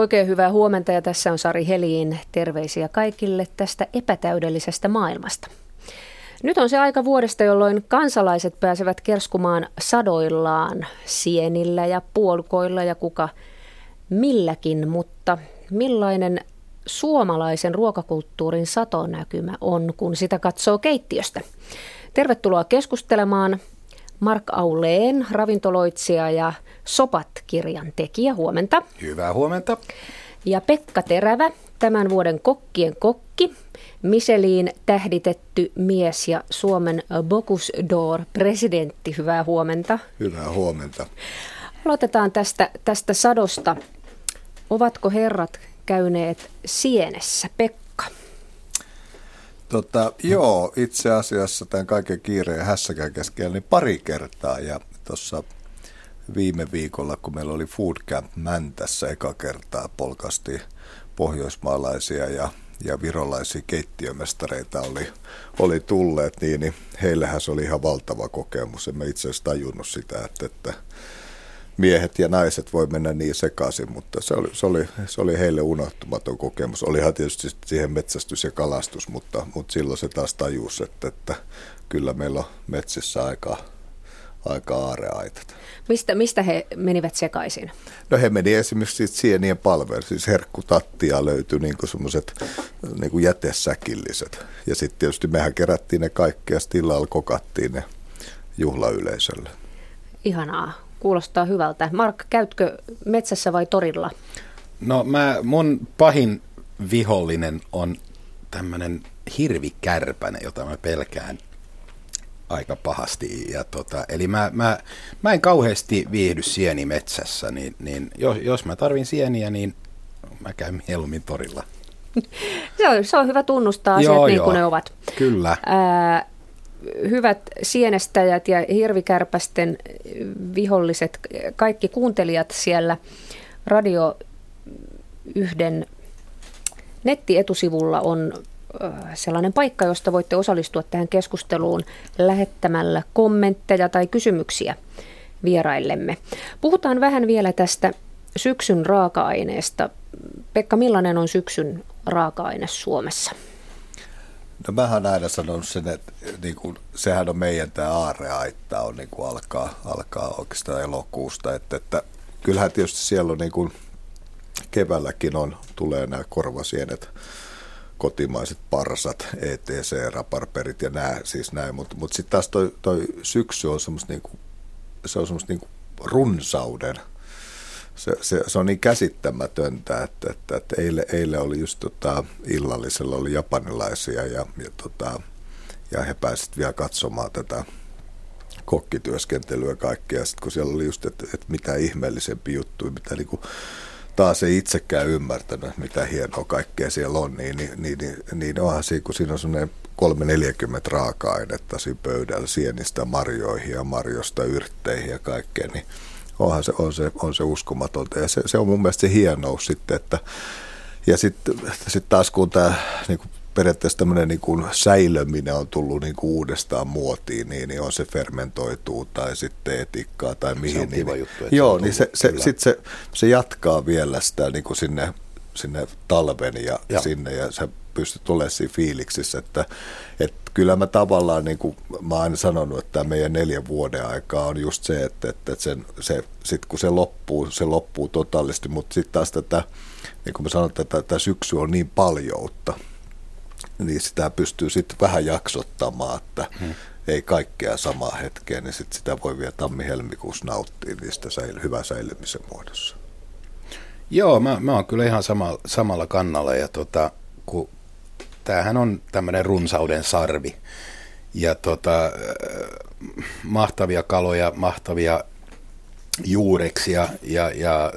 Oikein hyvää huomenta ja tässä on Sari Heliin. Terveisiä kaikille tästä epätäydellisestä maailmasta. Nyt on se aika vuodesta, jolloin kansalaiset pääsevät kerskumaan sadoillaan, sienillä ja puolukoilla ja kuka milläkin, mutta millainen suomalaisen ruokakulttuurin satonäkymä on, kun sitä katsoo keittiöstä? Tervetuloa keskustelemaan Mark Auleen, ravintoloitsija ja Sopat-kirjan tekijä. Huomenta. Hyvää huomenta. Ja Pekka Terävä, tämän vuoden kokkien kokki, Miseliin tähditetty mies ja Suomen Bocuse d'Or presidentti. Hyvää huomenta. Hyvää huomenta. Aloitetaan tästä, tästä sadosta. Ovatko herrat käyneet sienessä? Pekka. Tota, joo, itse asiassa tämän kaiken kiireen hässäkään keskellä niin pari kertaa. Ja tuossa viime viikolla, kun meillä oli Food Camp Mäntässä eka kertaa, polkasti pohjoismaalaisia ja, ja virolaisia keittiömestareita oli, oli tulleet, niin, niin heillähän se oli ihan valtava kokemus. En mä itse asiassa tajunnut sitä, että, että miehet ja naiset voi mennä niin sekaisin, mutta se oli, se oli, se oli heille unohtumaton kokemus. Olihan tietysti siihen metsästys ja kalastus, mutta, mutta silloin se taas tajusi, että, että kyllä meillä on metsissä aika, aika aareaitat. Mistä, mistä he menivät sekaisin? No he meni esimerkiksi siitä sienien palvelu, siis herkkutattia löytyi niin semmoiset niin jätesäkilliset. Ja sitten tietysti mehän kerättiin ne kaikki ja sitten kokattiin ne juhlayleisölle. Ihanaa kuulostaa hyvältä. Mark, käytkö metsässä vai torilla? No mä, mun pahin vihollinen on tämmöinen hirvikärpäne, jota mä pelkään aika pahasti. Ja tota, eli mä, mä, mä en kauheasti viihdy sieni metsässä, niin, niin jos, jos mä tarvin sieniä, niin mä käyn mieluummin torilla. se, on, se on hyvä tunnustaa asiat joo, niin joo, kuin ne ovat. Kyllä. Ää, hyvät sienestäjät ja hirvikärpästen viholliset, kaikki kuuntelijat siellä radio yhden nettietusivulla on sellainen paikka, josta voitte osallistua tähän keskusteluun lähettämällä kommentteja tai kysymyksiä vieraillemme. Puhutaan vähän vielä tästä syksyn raaka-aineesta. Pekka, millainen on syksyn raaka-aine Suomessa? No mä oon aina sanonut sen, että niin kuin, sehän on meidän tämä aareaitta on niin kuin alkaa, alkaa oikeastaan elokuusta. Että, että kyllähän tietysti siellä on niin kuin, keväälläkin on, tulee nämä korvasienet, kotimaiset parsat, ETC, raparperit ja nämä, siis näin. Mutta mut sitten taas toi, toi syksy on semmoista niin kuin, se on semmoista niin kuin runsauden – se, se, se on niin käsittämätöntä, että, että, että eilen, eilen oli just tota, illallisella oli japanilaisia ja, ja, tota, ja he pääsivät vielä katsomaan tätä kokkityöskentelyä kaikkea. Sitten kun siellä oli just, että, että mitä ihmeellisempi juttu, mitä niin kuin, taas ei itsekään ymmärtänyt, mitä hienoa kaikkea siellä on, niin, niin, niin, niin, niin onhan siinä, kun siinä on semmoinen 340 raaka-ainetta siinä pöydällä, sienistä marjoihin ja marjosta yrtteihin ja kaikkea, niin onhan se, on se, on se uskomatonta. Ja se, se on mun mielestä se hienous sitten, että ja sitten sit taas kun tämä niin periaatteessa tämmöinen niin kuin säilöminen on tullut niin kuin uudestaan muotiin, niin, niin on se fermentoituu tai sitten etikkaa tai mihin. Se on kiva niin, juttu. Joo, se niin se, se, sit se, se, jatkaa vielä sitä niin kuin sinne, sinne talven ja joo. sinne ja se pystyt olemaan siinä fiiliksissä, että, että kyllä mä tavallaan, niin kuin mä oon aina sanonut, että tämä meidän neljän vuoden aikaa on just se, että, että sen, se, sit kun se loppuu, se loppuu totaalisesti, mutta sitten taas tätä, niin kuin mä sanon, että tämä syksy on niin paljoutta, niin sitä pystyy sitten vähän jaksottamaan, että hmm. ei kaikkea samaa hetkeä, niin sit sitä voi vielä tammi-helmikuussa nauttia niistä säily, hyvän säilymisen muodossa. Joo, mä, mä oon kyllä ihan sama, samalla kannalla ja tota, kun tämähän on tämmöinen runsauden sarvi. Ja tota, äh, mahtavia kaloja, mahtavia juureksia ja, ja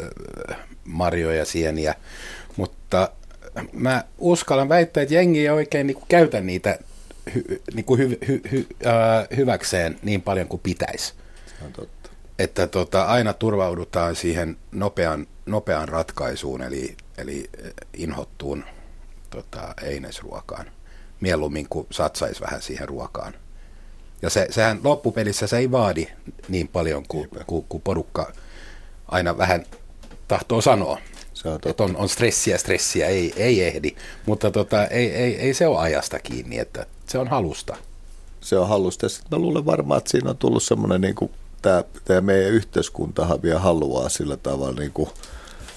äh, marjoja, sieniä. Mutta mä uskallan väittää, että jengi ei oikein niin kuin käytä niitä hy, niin kuin hy, hy, hy, äh, hyväkseen niin paljon kuin pitäisi. Se on totta. Että tota, aina turvaudutaan siihen nopean, nopean ratkaisuun, eli, eli inhottuun tota, einesruokaan. Mieluummin kuin satsaisi vähän siihen ruokaan. Ja se, sehän loppupelissä se ei vaadi niin paljon kuin, kuin, kuin porukka aina vähän tahtoo sanoa. Se on, totta. on, on stressiä, stressiä, ei, ei ehdi, mutta tota, ei, ei, ei se ole ajasta kiinni, että se on halusta. Se on halusta. Sitten mä luulen varmaan, että siinä on tullut semmoinen, niin kuin, tämä, tämä meidän yhteiskuntahan vielä haluaa sillä tavalla niin kuin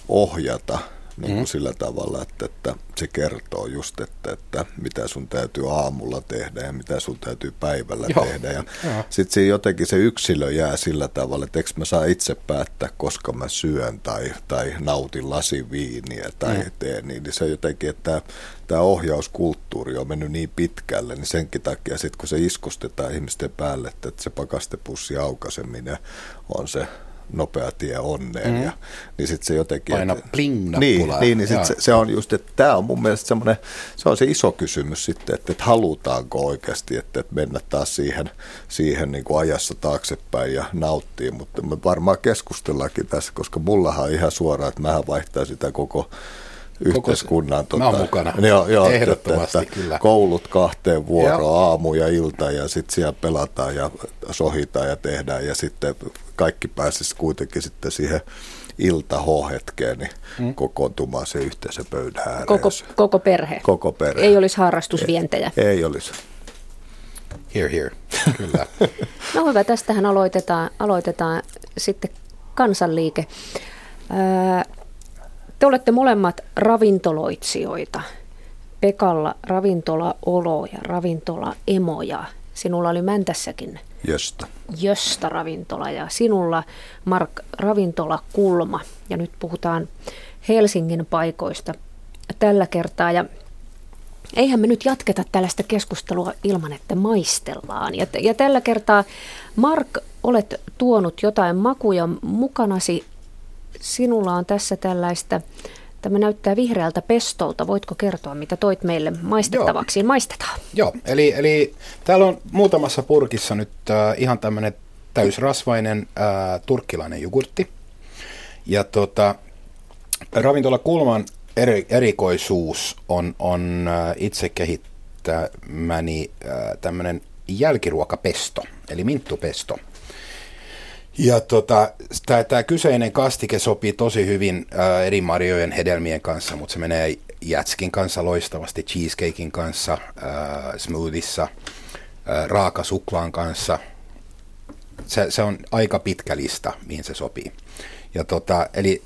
ohjata – niin kuin mm. sillä tavalla, että, että se kertoo just, että, että mitä sun täytyy aamulla tehdä ja mitä sun täytyy päivällä Joo. tehdä. Ja sitten siinä jotenkin se yksilö jää sillä tavalla, että eikö mä saa itse päättää, koska mä syön tai, tai nautin lasi viiniä tai mm. teen niin, niin se jotenkin, että tämä ohjauskulttuuri on mennyt niin pitkälle, niin senkin takia sitten kun se iskustetaan ihmisten päälle, että, että se pakastepussi aukaiseminen on se nopea tie onneen. Mm. Ja, niin sitten se jotenkin... Paina että, pling Niin, niin, niin sit se, se, on just, että tämä on mun mielestä semmoinen, se on se iso kysymys sitten, että, että halutaanko oikeasti, että, että mennä taas siihen, siihen niin kuin ajassa taaksepäin ja nauttii, mutta me varmaan keskustellaankin tässä, koska mullahan on ihan suoraan, että mähän vaihtaisin sitä koko yhteiskunnan. Koko, tota, mä tota, joo, joo, ehdottomasti että, kyllä. Koulut kahteen vuoroon, aamu ja ilta ja sitten siellä pelataan ja sohitaan ja tehdään ja sitten kaikki pääsisi kuitenkin sitten siihen iltahohetkeen niin hmm. kokoontumaan se yhteisöpöydän ääreen. Koko, koko perhe. Koko perhe. Ei olisi harrastusvientejä. Ei, ei olisi. Here, here. Kyllä. no hyvä, tästähän aloitetaan, aloitetaan sitten kansanliike. Te olette molemmat ravintoloitsijoita. Pekalla ravintolaolo ja ravintola-emo ja sinulla oli Mäntässäkin Jöstä. Jöstä ravintola ja sinulla Mark ravintola Kulma. Ja nyt puhutaan Helsingin paikoista tällä kertaa. Ja eihän me nyt jatketa tällaista keskustelua ilman, että maistellaan. Ja, ja tällä kertaa, Mark, olet tuonut jotain makuja mukanasi. Sinulla on tässä tällaista Tämä näyttää vihreältä pestolta. Voitko kertoa, mitä toit meille maistettavaksi? Joo. Maistetaan. Joo, eli, eli täällä on muutamassa purkissa nyt äh, ihan tämmöinen täysrasvainen äh, turkkilainen jogurtti. Ja tota, ravintola Kulman eri, erikoisuus on, on äh, itse kehittämäni äh, tämmöinen jälkiruokapesto, eli minttupesto. Ja tota, tämä kyseinen kastike sopii tosi hyvin ää, eri marjojen hedelmien kanssa, mutta se menee jätskin kanssa loistavasti, cheesecakein kanssa, ää, smoothissa, ää, raakasuklaan kanssa. Se, se on aika pitkä lista, mihin se sopii. Ja tota, eli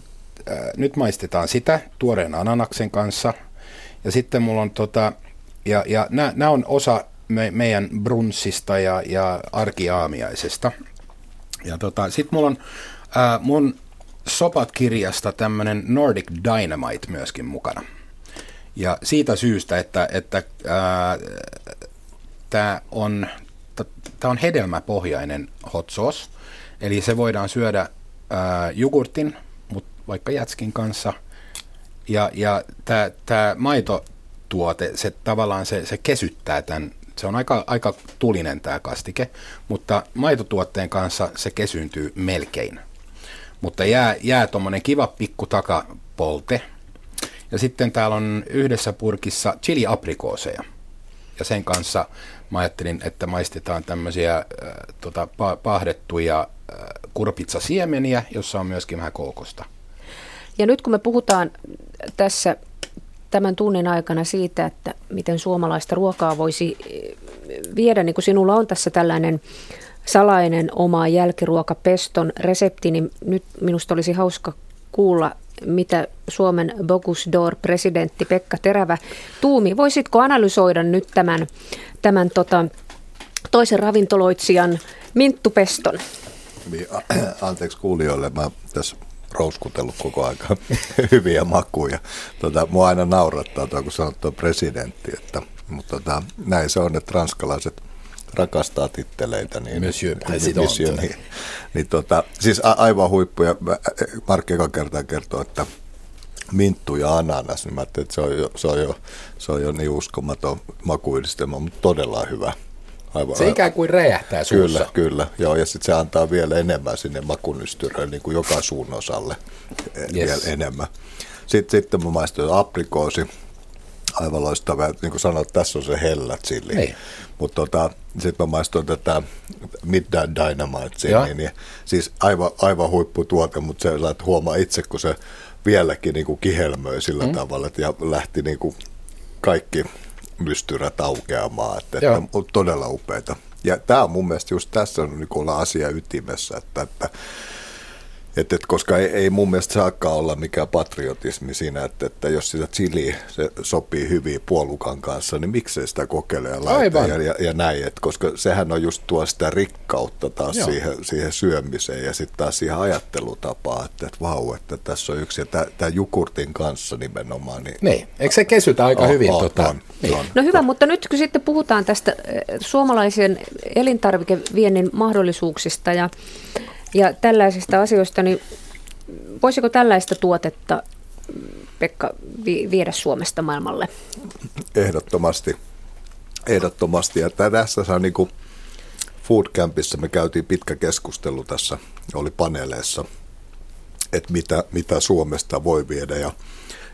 ää, nyt maistetaan sitä tuoreen ananaksen kanssa. Ja sitten mulla on tota, ja, ja nämä on osa me, meidän brunssista ja, ja arkiaamiaisesta. Ja tota, sit mulla on ää, mun Sopat-kirjasta tämmönen Nordic Dynamite myöskin mukana. Ja siitä syystä, että, että tämä on, tää on hedelmäpohjainen hot sauce, eli se voidaan syödä ää, jogurtin, mutta vaikka jätskin kanssa. Ja, ja tämä maitotuote, se tavallaan se, se kesyttää tämän se on aika, aika tulinen tämä kastike, mutta maitotuotteen kanssa se kesyntyy melkein. Mutta jää, jää tuommoinen kiva pikku takapolte. Ja sitten täällä on yhdessä purkissa chili-aprikooseja. Ja sen kanssa mä ajattelin, että maistetaan tämmöisiä äh, tota, pa- pahdettuja äh, kurpitsasiemeniä, jossa on myöskin vähän kookosta. Ja nyt kun me puhutaan tässä tämän tunnin aikana siitä, että miten suomalaista ruokaa voisi eh, viedä, niin kuin sinulla on tässä tällainen salainen oma jälkiruokapeston resepti, niin nyt minusta olisi hauska kuulla, mitä Suomen Bogus presidentti Pekka Terävä tuumi. Voisitko analysoida nyt tämän, tämän tota, toisen ravintoloitsijan minttupeston? Niin, anteeksi kuulijoille, mä tässä rouskutellut koko aika hyviä makuja. Tota, mua aina naurattaa tuo, kun sanottu presidentti, että, mutta tota, näin se on, että ranskalaiset rakastaa titteleitä. Niin, Monsieur President. Monsieur, niin, niin tota, siis a, aivan huippuja. Markki eka kertaa kertoo, että minttu ja ananas, niin mä että se on jo, se on jo, se on jo niin uskomaton makuyhdistelmä, mutta todella hyvä. Aivan, se ikään kuin räjähtää suussa. Kyllä, kyllä. Joo, ja sitten se antaa vielä enemmän sinne makunystyröön, niin kuin joka suun osalle yes. vielä enemmän. Sitten, sitten mä maistoin aprikoosi. aivan loistava. Niin kuin sanoit, tässä on se hellä chili. Niin. Mutta tota, sitten mä maistoin tätä Midnight Dynamite chili, niin siis aivan, aivan huipputuote, mutta se että huomaa itse, kun se vieläkin niin kuin kihelmöi sillä mm. tavalla, että ja lähti niin kuin kaikki mystyrät aukeamaan, että, että on todella upeita. Ja tämä on mun mielestä just tässä on niin asia ytimessä, että, että et, et, koska ei, ei mun mielestä saakaan olla mikään patriotismi siinä, että, että jos sitä chili se sopii hyvin puolukan kanssa, niin miksei sitä kokeile ja laittaa ja, ja, ja näin. Et, koska sehän on just tuo sitä rikkautta taas siihen, siihen syömiseen ja sitten taas siihen ajattelutapaan, että, että vau, että tässä on yksi. Ja tämä jukurtin kanssa nimenomaan. Niin, niin. Eikö se kesytä aika on, hyvin? On, tota, on, niin. on. No hyvä, mutta nyt kun sitten puhutaan tästä eh, suomalaisen elintarvikeviennin mahdollisuuksista ja ja tällaisista asioista, niin voisiko tällaista tuotetta, Pekka, viedä Suomesta maailmalle? Ehdottomasti. Ehdottomasti. Ja tässä saa niin kuin Foodcampissa me käytiin pitkä keskustelu tässä, oli paneeleissa, että mitä, mitä Suomesta voi viedä ja,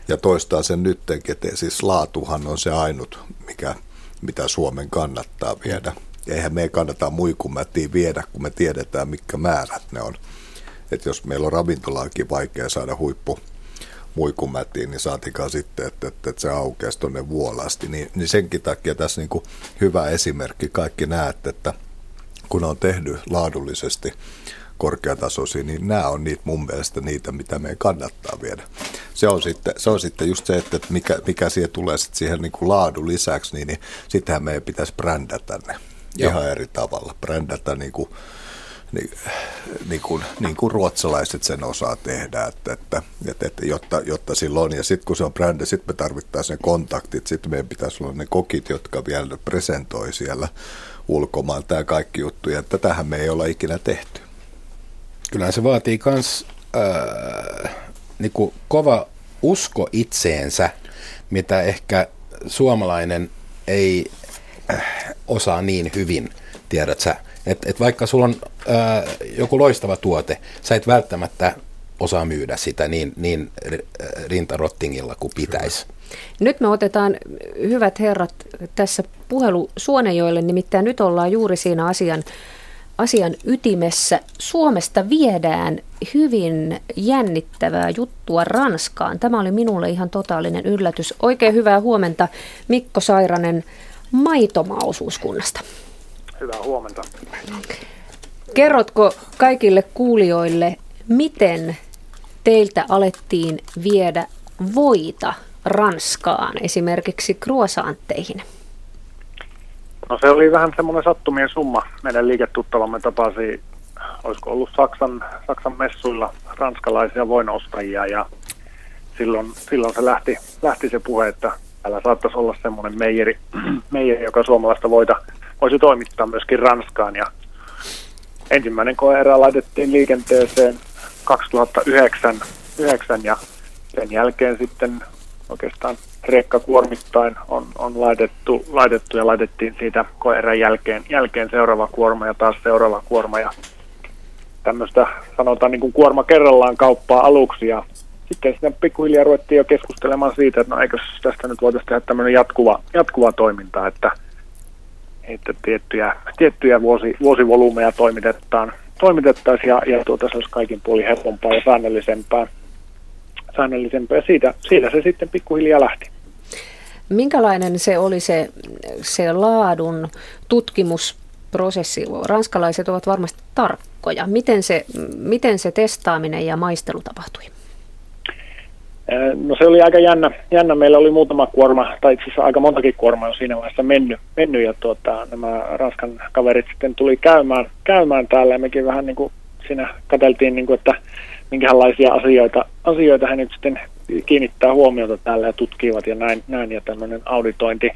ja toistaa sen nyttenkin, että siis laatuhan on se ainut, mikä, mitä Suomen kannattaa viedä eihän me kannata muikumättiä viedä, kun me tiedetään, mitkä määrät ne on. että jos meillä on ravintolaakin vaikea saada huippu muikumätiin, niin saatikaan sitten, että, että, että se aukeaisi tuonne vuolasti. Niin, niin senkin takia tässä niin kuin hyvä esimerkki. Kaikki näet, että kun on tehnyt laadullisesti korkeatasoisia, niin nämä on niitä mun mielestä niitä, mitä meidän kannattaa viedä. Se on sitten, se on sitten just se, että mikä, mikä siihen tulee sitten siihen niin kuin laadun lisäksi, niin, niin sittenhän meidän pitäisi brändätä ne. Joo. ihan eri tavalla, brändätä niin kuin, niin, niin, kuin, niin kuin ruotsalaiset sen osaa tehdä, että, että, että, että jotta, jotta silloin, ja sitten kun se on brändi, sitten me tarvittaisiin ne kontaktit, sitten meidän pitäisi olla ne kokit, jotka vielä presentoi siellä ulkomaan tämä kaikki juttu, ja tätähän me ei olla ikinä tehty. Kyllä se vaatii myös äh, niin kova usko itseensä, mitä ehkä suomalainen ei osaa niin hyvin, tiedät sä. Että et vaikka sulla on ää, joku loistava tuote, sä et välttämättä osaa myydä sitä niin, niin rintarottingilla kuin pitäisi. Nyt me otetaan, hyvät herrat, tässä puhelu Suonejoille, nimittäin nyt ollaan juuri siinä asian, asian ytimessä. Suomesta viedään hyvin jännittävää juttua Ranskaan. Tämä oli minulle ihan totaalinen yllätys. Oikein hyvää huomenta Mikko Sairanen maitomaosuuskunnasta. Hyvää huomenta. Kerrotko kaikille kuulijoille, miten teiltä alettiin viedä voita Ranskaan, esimerkiksi kruosantteihin? No se oli vähän semmoinen sattumien summa. Meidän liiketuttavamme tapasi, olisiko ollut Saksan, Saksan messuilla ranskalaisia voinostajia ja silloin, silloin se lähti, lähti se puhe, että täällä saattaisi olla semmoinen meijeri, meijeri, joka suomalaista voita voisi toimittaa myöskin Ranskaan. Ja ensimmäinen koeerä laitettiin liikenteeseen 2009 9, ja sen jälkeen sitten oikeastaan rekka kuormittain on, on laitettu, laitettu ja laitettiin siitä koerän jälkeen, jälkeen seuraava kuorma ja taas seuraava kuorma ja tämmöistä sanotaan niin kuin kuorma kerrallaan kauppaa aluksi ja sitten sitä pikkuhiljaa ruvettiin jo keskustelemaan siitä, että no eikö tästä nyt voitaisiin tehdä tämmöinen jatkuva, jatkuva toiminta, että, että tiettyjä, tiettyjä vuosi, vuosivolyymeja toimitetaan, toimitettaisiin ja, ja tuota, se olisi kaikin puolin helpompaa ja säännöllisempää. säännöllisempää. Siitä, siitä se sitten pikkuhiljaa lähti. Minkälainen se oli se, se laadun tutkimusprosessi? Ranskalaiset ovat varmasti tarkkoja. Miten se, miten se testaaminen ja maistelu tapahtui? No se oli aika jännä. jännä. Meillä oli muutama kuorma, tai itse asiassa aika montakin kuormaa siinä vaiheessa mennyt, mennyt ja tuota, nämä Ranskan kaverit sitten tuli käymään, käymään täällä ja mekin vähän niin kuin siinä katseltiin, niin kuin, että minkälaisia asioita, asioita he nyt sitten kiinnittää huomiota täällä ja tutkivat ja näin, näin ja tämmöinen auditointi,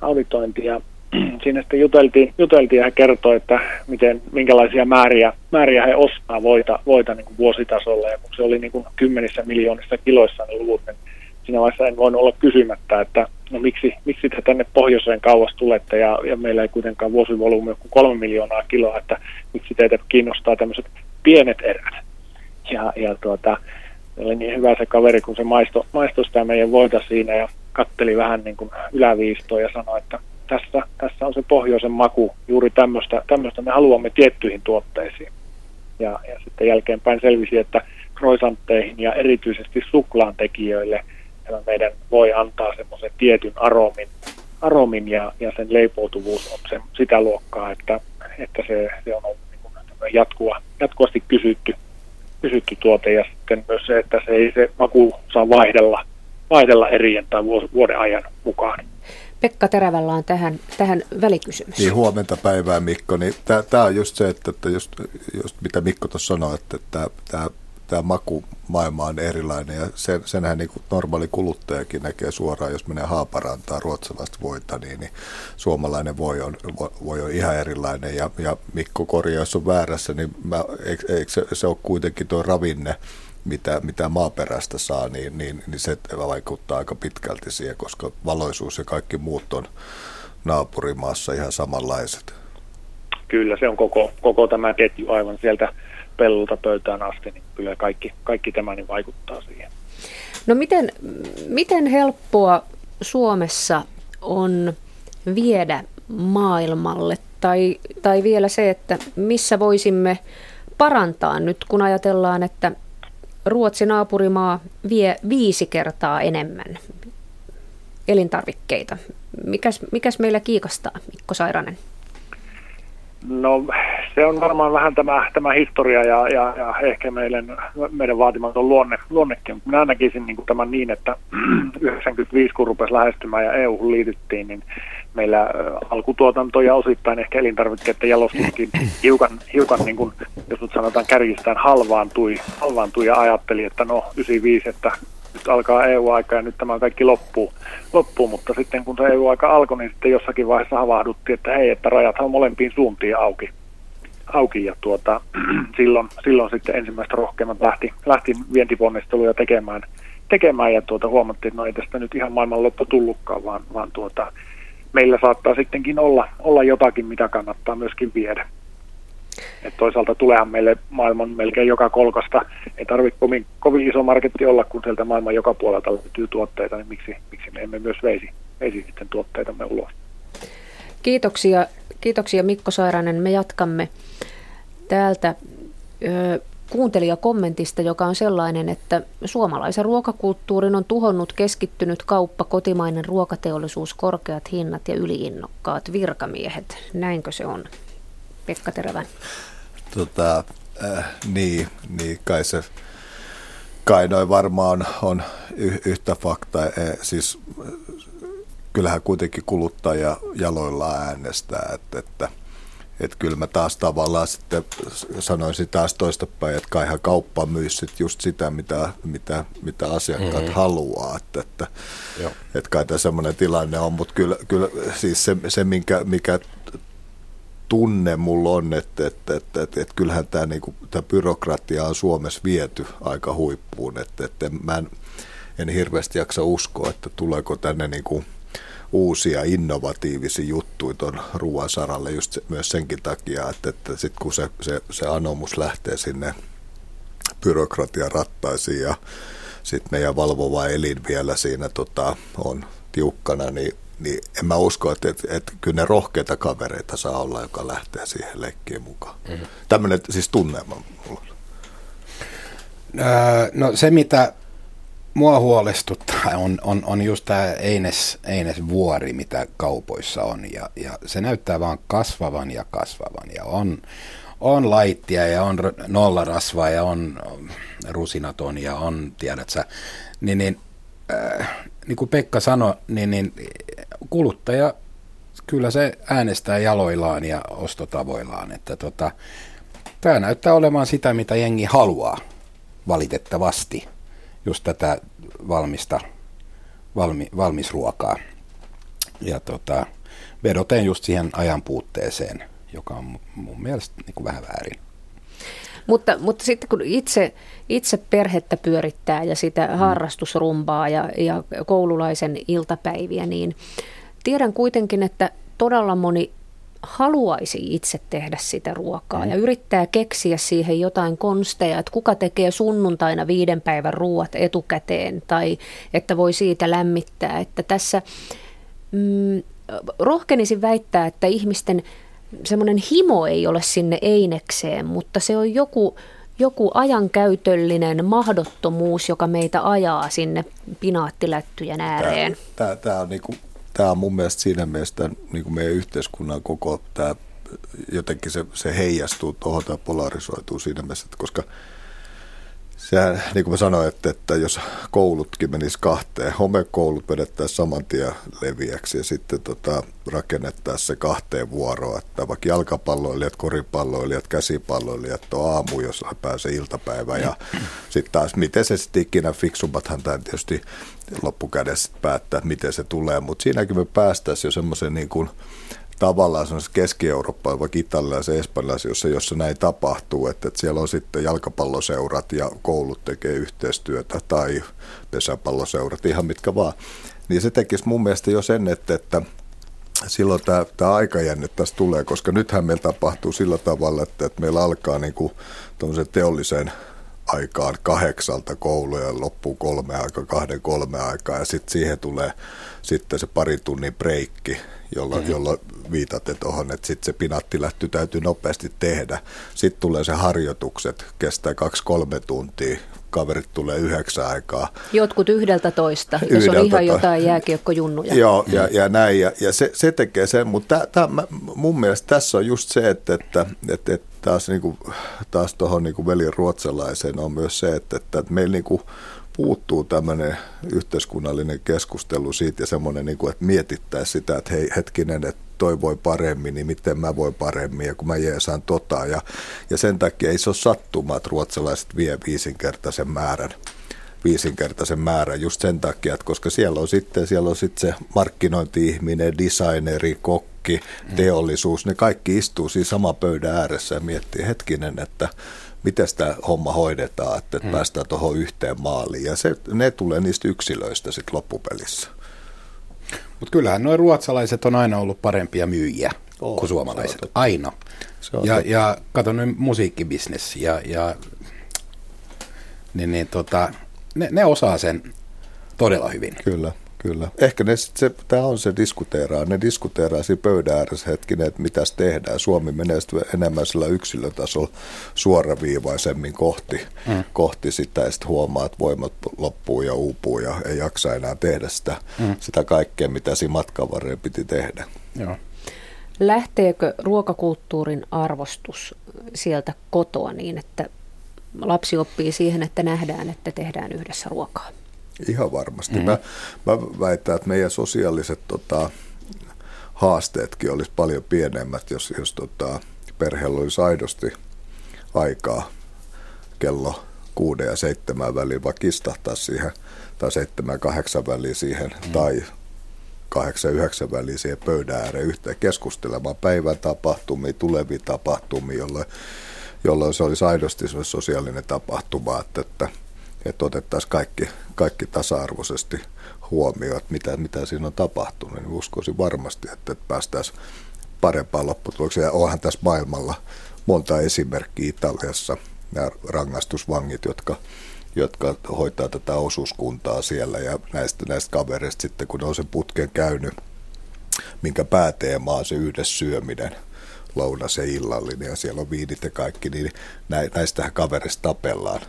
auditointi ja siinä sitten juteltiin, juteltiin ja he kertoi, että miten, minkälaisia määriä, määriä he ostaa voita, voita niin kuin vuositasolla. Ja kun se oli niin kuin kymmenissä miljoonissa kiloissa ne luvut, niin siinä vaiheessa en voinut olla kysymättä, että no miksi, miksi te tänne pohjoiseen kauas tulette ja, ja meillä ei kuitenkaan vuosivolyymi kuin kolme miljoonaa kiloa, että miksi teitä kiinnostaa tämmöiset pienet erät. Ja, ja tuota, oli niin hyvä se kaveri, kun se maisto, maistoi sitä meidän voita siinä ja katteli vähän niin kuin yläviistoa ja sanoi, että tässä, tässä on se pohjoisen maku, juuri tämmöistä, tämmöistä me haluamme tiettyihin tuotteisiin. Ja, ja sitten jälkeenpäin selvisi, että kroisantteihin ja erityisesti suklaan tekijöille meidän voi antaa semmoisen tietyn aromin, aromin ja, ja sen leipoutuvuus on se, sitä luokkaa, että, että se, se on ollut niin jatkuva, jatkuvasti kysytty, kysytty tuote ja sitten myös se, että se ei se maku saa vaihdella, vaihdella erien tai vuoden ajan mukaan. Pekka Terävällä on tähän, tähän välikysymys. Niin, huomenta päivää Mikko. Niin Tämä on just se, että, että just, just mitä Mikko tuossa sanoi, että tämä tämä makumaailma on erilainen ja sen, senhän niin kuin normaali kuluttajakin näkee suoraan, jos menee haaparantaa ruotsalaista voita, niin, niin suomalainen voi on, voi on ihan erilainen ja, ja Mikko korjaa, jos on väärässä, niin mä, eikö, eikö se, se ole kuitenkin tuo ravinne, mitä, mitä maaperästä saa, niin, niin, niin se vaikuttaa aika pitkälti siihen, koska valoisuus ja kaikki muut on naapurimaassa ihan samanlaiset. Kyllä, se on koko, koko tämä ketju aivan sieltä pellolta pöytään asti, niin kyllä kaikki, kaikki tämä niin vaikuttaa siihen. No miten, miten helppoa Suomessa on viedä maailmalle tai, tai vielä se, että missä voisimme parantaa nyt, kun ajatellaan, että Ruotsi naapurimaa vie viisi kertaa enemmän elintarvikkeita. Mikäs, mikäs meillä kiikastaa, Mikko Sairanen? No se on varmaan vähän tämä, tämä historia ja, ja, ja ehkä meidän, meidän vaatimaton luonne, luonnekin. Minä näkisin niin kuin tämän niin, että 95 kun rupesi lähestymään ja EU liityttiin, niin meillä alkutuotanto ja osittain ehkä elintarvikkeiden jalostuskin hiukan, hiukan niin kuin, jos nyt sanotaan kärjistään, halvaantui, halvaantui ja ajatteli, että no 95, että nyt alkaa EU-aika ja nyt tämä kaikki loppuu, loppuu, mutta sitten kun se EU-aika alkoi, niin sitten jossakin vaiheessa havahduttiin, että hei, että rajat on molempiin suuntiin auki. auki ja tuota, silloin, silloin sitten ensimmäistä rohkeimmat lähti, lähti vientiponnisteluja tekemään, tekemään ja tuota, huomattiin, että no ei tästä nyt ihan maailman loppu tullutkaan, vaan, vaan tuota, meillä saattaa sittenkin olla, olla jotakin, mitä kannattaa myöskin viedä. Et toisaalta tuleehan meille maailman melkein joka kolkasta. Ei tarvitse kovin, kovin iso marketti olla, kun sieltä maailman joka puolelta löytyy tuotteita, niin miksi, miksi me emme myös veisi, veisi sitten tuotteitamme ulos. Kiitoksia, kiitoksia Mikko Sairanen. Me jatkamme täältä ö, kuuntelijakommentista, joka on sellainen, että suomalaisen ruokakulttuurin on tuhonnut keskittynyt kauppa, kotimainen ruokateollisuus, korkeat hinnat ja yliinnokkaat virkamiehet. Näinkö se on? Pekka Terävän? Tota, äh, niin, niin, kai se kai noin varmaan on y- yhtä faktaa. E, siis kyllähän kuitenkin kuluttaja jaloilla äänestää, että, että että kyllä mä taas tavallaan sitten sanoisin taas toistapäin, että kaihan kauppa myy sit just sitä, mitä, mitä, mitä asiakkaat mm-hmm. haluaa. Että, että, että kai tämä semmoinen tilanne on, mutta kyllä, kyllä siis se, se minkä, mikä tunne mulla on, että, että, että, että, että kyllähän tämä, niin kuin, tämä byrokratia on Suomessa viety aika huippuun. Että, että mä en, en hirveästi jaksa uskoa, että tuleeko tänne niin kuin uusia innovatiivisia juttuja tuon ruoan saralle just se, myös senkin takia, että, että sitten kun se, se, se anomus lähtee sinne byrokratian rattaisiin ja sitten meidän valvova elin vielä siinä tota, on tiukkana, niin niin en mä usko, että, että, että kyllä ne rohkeita kavereita saa olla, joka lähtee siihen leikkiin mukaan. Mm-hmm. Tämmöinen siis tunnelma mulla. Öö, no se, mitä mua huolestuttaa, on, on, on just tämä Eines, Eines vuori, mitä kaupoissa on. Ja, ja se näyttää vaan kasvavan ja kasvavan. Ja on, on laittia ja on nollarasvaa ja on rusinaton ja on, tiedät sä, niin, niin, äh, niin kuin Pekka sanoi, niin, niin kuluttaja, kyllä se äänestää jaloillaan ja ostotavoillaan, että tota, tämä näyttää olemaan sitä, mitä jengi haluaa valitettavasti, just tätä valmista, valmi, valmisruokaa. Ja tota, vedoten just siihen ajan puutteeseen, joka on mun mielestä niin kuin vähän väärin. Mutta, mutta sitten kun itse, itse perhettä pyörittää ja sitä mm. harrastusrumbaa ja, ja koululaisen iltapäiviä, niin tiedän kuitenkin, että todella moni haluaisi itse tehdä sitä ruokaa mm. ja yrittää keksiä siihen jotain konsteja, että kuka tekee sunnuntaina viiden päivän ruuat etukäteen tai että voi siitä lämmittää. Että tässä mm, rohkenisin väittää, että ihmisten semmoinen himo ei ole sinne einekseen, mutta se on joku, joku ajankäytöllinen mahdottomuus, joka meitä ajaa sinne pinaattilättyjen ääreen. Tämä, tämä, tämä on niin kuin tämä on mun mielestä siinä mielessä niin kuin meidän yhteiskunnan koko tämä jotenkin se, se heijastuu tuohon tai polarisoituu siinä mielessä, että koska sehän, niin kuin mä sanoin, että, että jos koulutkin menis kahteen, homekoulut vedettäisiin saman tien leviäksi ja sitten tota, rakennettaisiin se kahteen vuoroa, että vaikka jalkapalloilijat, koripalloilijat, käsipalloilijat on aamu, jos pääsee iltapäivä ja sitten taas miten se sitten ikinä fiksummathan tämä tietysti loppukädessä päättää, miten se tulee, mutta siinäkin me päästäisiin jo semmoisen niin kuin, tavallaan semmoisessa Keski-Eurooppaan, vaikka italialaisen ja espanjalaisen, jossa, jossa näin tapahtuu, että, että siellä on sitten jalkapalloseurat ja koulut tekee yhteistyötä tai pesäpalloseurat, ihan mitkä vaan. Niin se tekisi mun mielestä jo sen, että, että silloin tämä, tämä aikajänne tässä tulee, koska nythän meillä tapahtuu sillä tavalla, että, että meillä alkaa niin kuin teollisen aikaan kahdeksalta kouluja ja loppuu kolme aikaa, kahden kolme aikaa ja sitten siihen tulee sitten se pari tunnin breikki, jolla, mm-hmm. jolla viitatte tuohon, että sitten se pinattilätty täytyy nopeasti tehdä. Sitten tulee se harjoitukset, kestää kaksi-kolme tuntia, kaverit tulee yhdeksän aikaa. Jotkut yhdeltä toista, jos on ihan jotain jääkiekkojunnuja. Joo, ja, ja näin, ja, ja se, se tekee sen, mutta tää, tää, mun mielestä tässä on just se, että, että, että, että taas, niin kuin, taas tuohon niin velin ruotsalaiseen on myös se, että, että, meillä niin kuin, puuttuu tämmöinen yhteiskunnallinen keskustelu siitä ja semmoinen, niin kuin, että mietittäisiin sitä, että hei hetkinen, että toi voi paremmin, niin miten mä voin paremmin ja kun mä jeesaan tota. Ja, ja sen takia ei se ole sattuma, että ruotsalaiset vie viisinkertaisen määrän viisinkertaisen määrän just sen takia, että koska siellä on sitten, siellä on sitten se markkinointi-ihminen, designeri, kokki, mm. teollisuus, ne kaikki istuu siinä sama pöydän ääressä ja miettii hetkinen, että miten tämä homma hoidetaan, että mm. päästään tuohon yhteen maaliin. Ja se, ne tulee niistä yksilöistä sitten loppupelissä. Mutta kyllähän nuo ruotsalaiset on aina ollut parempia myyjiä oh, kuin suomalaiset. Aina. Ja, ja kato nyt musiikkibisnes ja, ja niin, niin tota, ne, ne osaa sen todella hyvin. Kyllä. Kyllä. Ehkä ne, se, tämä on se diskuteeraa. Ne diskuteeraa siinä pöydän ääressä hetkinen, että mitä tehdään. Suomi menee enemmän sillä yksilötasolla suoraviivaisemmin kohti, mm. kohti sitä ja sitten huomaa, että voimat loppuu ja uupuu ja ei jaksa enää tehdä sitä, mm. sitä kaikkea, mitä siinä matkan varrella piti tehdä. Joo. Lähteekö ruokakulttuurin arvostus sieltä kotoa niin, että lapsi oppii siihen, että nähdään, että tehdään yhdessä ruokaa? Ihan varmasti. Mm. Mä, mä väitän, että meidän sosiaaliset tota, haasteetkin olisi paljon pienemmät, jos, jos tota, perheellä olisi aidosti aikaa kello kuuden ja seitsemän väliin, vaikka istahtaa siihen, tai seitsemän ja kahdeksan väliin siihen, mm. tai kahdeksan yhdeksän väliin siihen pöydän ääreen yhteen keskustelemaan päivän tapahtumia, tulevia tapahtumia, jolloin, jolloin se olisi aidosti sosiaalinen tapahtuma, että, että että otettaisiin kaikki, kaikki tasa-arvoisesti huomioon, että mitä, mitä siinä on tapahtunut, niin uskoisin varmasti, että, päästäisiin parempaan lopputulokseen. Ja onhan tässä maailmalla monta esimerkkiä Italiassa, nämä rangaistusvangit, jotka, jotka hoitaa tätä osuuskuntaa siellä ja näistä, näistä kavereista sitten, kun on sen putken käynyt, minkä pääteema on se yhdessä syöminen – lounas ja illallinen ja siellä on viinit ja kaikki, niin näistähän kaverista tapellaan.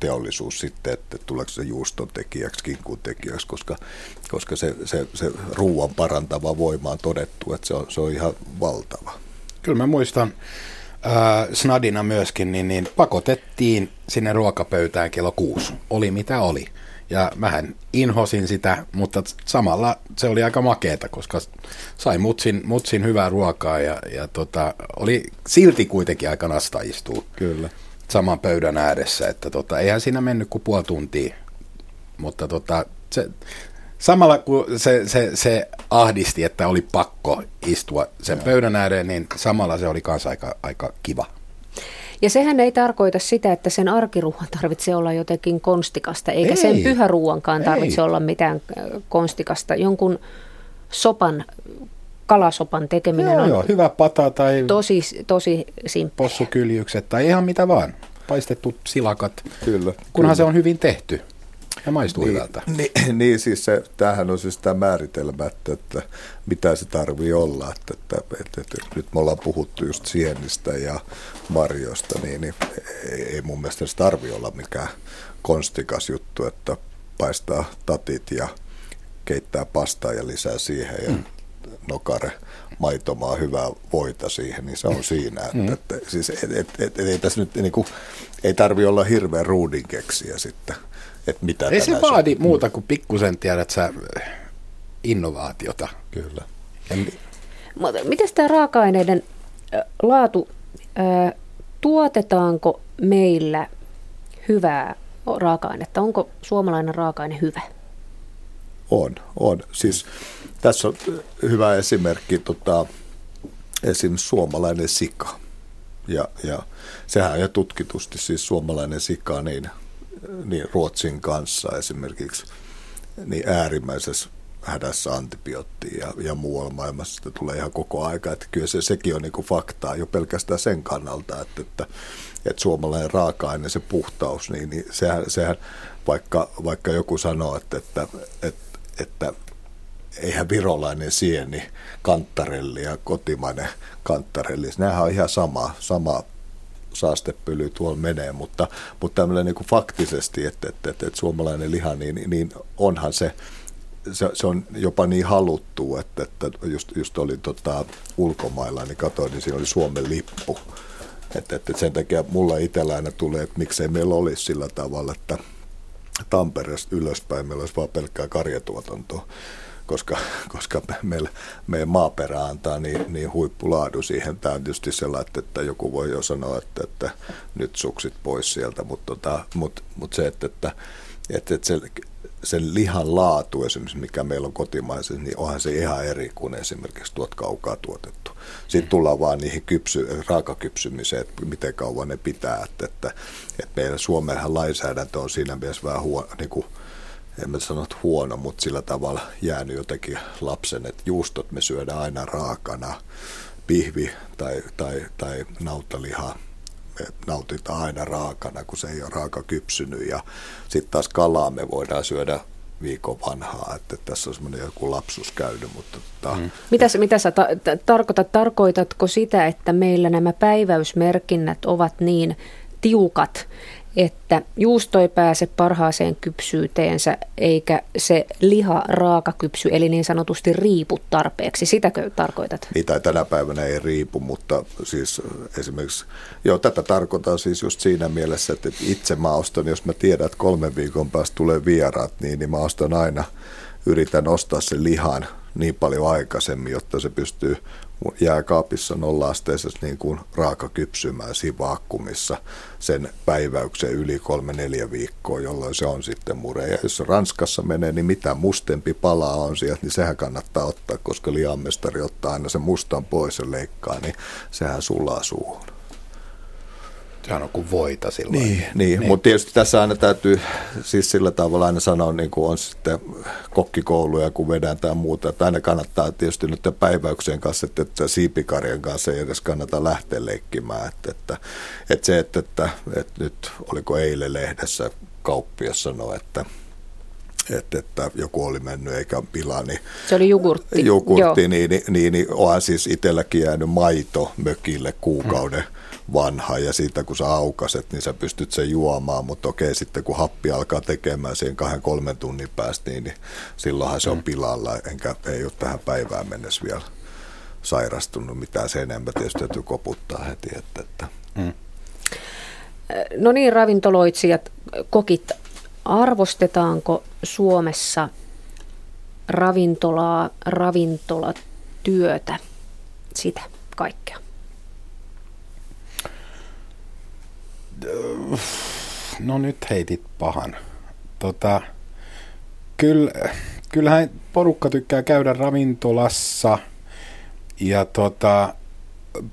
Teollisuus sitten, että tuleeko se juuston tekijäksi, kinkun tekijäksi, koska, koska se, se, se ruoan parantava voima on todettu, että se on, se on ihan valtava. Kyllä mä muistan äh, Snadina myöskin, niin, niin pakotettiin sinne ruokapöytään kello kuusi. Oli mitä oli. Ja mähän inhosin sitä, mutta samalla se oli aika makeeta, koska sai mutsin, mutsin hyvää ruokaa ja, ja tota, oli silti kuitenkin aika nasta istua Kyllä. Saman pöydän ääressä. Että tota, eihän siinä mennyt kuin puoli tuntia, mutta tota, se, samalla kun se, se, se ahdisti, että oli pakko istua sen pöydän ääreen, niin samalla se oli kanssa aika, aika kiva. Ja sehän ei tarkoita sitä, että sen arkiruuan tarvitsee olla jotenkin konstikasta, eikä ei. sen pyhäruuankaan tarvitse ei. olla mitään äh, konstikasta. Jonkun sopan kalasopan tekeminen Joo, on joo, hyvä pata tai tosi, tosi simppeliä. possukyljykset tai ihan mitä vaan. Paistetut silakat, Kyllä. kunhan kyllä. se on hyvin tehty ja maistuu niin, hyvältä. Niin, niin siis se, tämähän on siis tämä määritelmä, että, että mitä se tarvii olla. Että, että, että, että nyt me ollaan puhuttu just sienistä ja marjoista, niin, niin ei, ei mun mielestä se tarvi olla mikään konstikas juttu, että paistaa tatit ja keittää pastaa ja lisää siihen ja mm. Nokare maitomaa hyvää voita siihen, niin se on siinä. Että, mm. että, siis, et, et, et, ei tässä nyt niin kuin, ei tarvi olla hirveän ruudin keksiä sitten, että mitä Ei se vaadi muuta kuin pikkusen, tiedät sä, innovaatiota. Kyllä. Ja mi- Miten tämä raaka-aineiden laatu, tuotetaanko meillä hyvää raaka-ainetta? Onko suomalainen raaka-aine hyvä? On, on. Siis tässä on hyvä esimerkki, tota, esim. suomalainen sika. Ja, ja sehän jo tutkitusti siis suomalainen sika niin, niin Ruotsin kanssa esimerkiksi niin äärimmäisessä hädässä antibioottia ja, ja muualla maailmassa sitä tulee ihan koko aika. Että kyllä se, sekin on niin kuin faktaa jo pelkästään sen kannalta, että, että, että suomalainen raaka-aine, se puhtaus, niin, niin sehän, sehän vaikka, vaikka joku sanoo, että, että, että, että eihän virolainen sieni, kanttarelli ja kotimainen kanttarelli, nämähän on ihan sama, sama saastepöly tuolla menee, mutta, mutta tämmöinen niin faktisesti, että, että, että, että suomalainen liha, niin, niin onhan se, se, se on jopa niin haluttu, että, että just, just oli tota, ulkomailla, niin katsoin, niin siinä oli Suomen lippu. Että, että sen takia mulla itsellä aina tulee, että miksei meillä olisi sillä tavalla, että Tampereesta ylöspäin meillä olisi vaan pelkkää karjatuotantoa koska, koska meillä, meidän maaperä antaa niin, niin huippulaadu siihen. Tämä on tietysti sellainen, että joku voi jo sanoa, että, että nyt suksit pois sieltä, mutta, tota, mutta, mutta se, että, että, että, että se, sen lihan laatu esimerkiksi, mikä meillä on kotimaisessa, niin onhan se ihan eri kuin esimerkiksi tuot kaukaa tuotettu. Sitten tullaan vaan niihin kypsy, raakakypsymiseen, että miten kauan ne pitää. Että, että, että meidän Suomenhan lainsäädäntö on siinä mielessä vähän huono, niin kuin, en mä sano, että huono, mutta sillä tavalla jäänyt jotenkin lapsen, että juustot me syödään aina raakana, pihvi tai, tai, tai nauttaliha me nautitaan aina raakana, kun se ei ole raaka kypsynyt. Ja sitten taas kalaa me voidaan syödä viikon vanhaa, että tässä on semmoinen joku lapsus käynyt. Mutta tota... mm. mitä, mitä sä ta- tarkoitat? Tarkoitatko sitä, että meillä nämä päiväysmerkinnät ovat niin tiukat, että juusto ei pääse parhaaseen kypsyyteensä, eikä se liha raaka kypsy, eli niin sanotusti riipu tarpeeksi. Sitäkö tarkoitat? Niin, tai tänä päivänä ei riipu, mutta siis esimerkiksi, joo, tätä tarkoitan siis just siinä mielessä, että itse mä ostan, jos mä tiedän, että kolmen viikon päästä tulee vieraat, niin, niin mä ostan aina, yritän ostaa sen lihan niin paljon aikaisemmin, jotta se pystyy jääkaapissa nolla-asteisessa niin kuin raaka kypsymään siinä vaakkumissa sen päiväyksen yli kolme neljä viikkoa, jolloin se on sitten mure. Ja jos Ranskassa menee, niin mitä mustempi pala on sieltä, niin sehän kannattaa ottaa, koska liamestari ottaa aina sen mustan pois ja leikkaa, niin sehän sulaa suuhun. Sehän on kuin voita silloin. Niin, niin. niin. mutta tietysti tässä aina täytyy siis sillä tavalla aina sanoa, niin kuin on sitten kokkikouluja, kun vedään tai muuta, että aina kannattaa tietysti nyt päiväyksien kanssa, että, että siipikarjan kanssa ei edes kannata lähteä leikkimään. Että, että, että se, että, että, että nyt oliko eilen lehdessä kauppia sanoi, että että, että joku oli mennyt eikä pilaa. Niin, se oli jogurtti. Jogurtti, niin, niin, niin, niin onhan siis itselläkin jäänyt maito mökille kuukauden. Hmm vanha ja siitä kun sä aukaset, niin sä pystyt sen juomaan, mutta okei sitten kun happi alkaa tekemään siihen kahden kolmen tunnin päästä, niin, niin silloinhan se on mm. pilalla, enkä ei ole tähän päivään mennessä vielä sairastunut mitään sen enempää, tietysti täytyy koputtaa heti. Että, että. Mm. No niin, ravintoloitsijat, kokit, arvostetaanko Suomessa ravintolaa, ravintolatyötä, sitä kaikkea? No nyt heitit pahan. Tota, kyllä, kyllähän porukka tykkää käydä ravintolassa ja tota,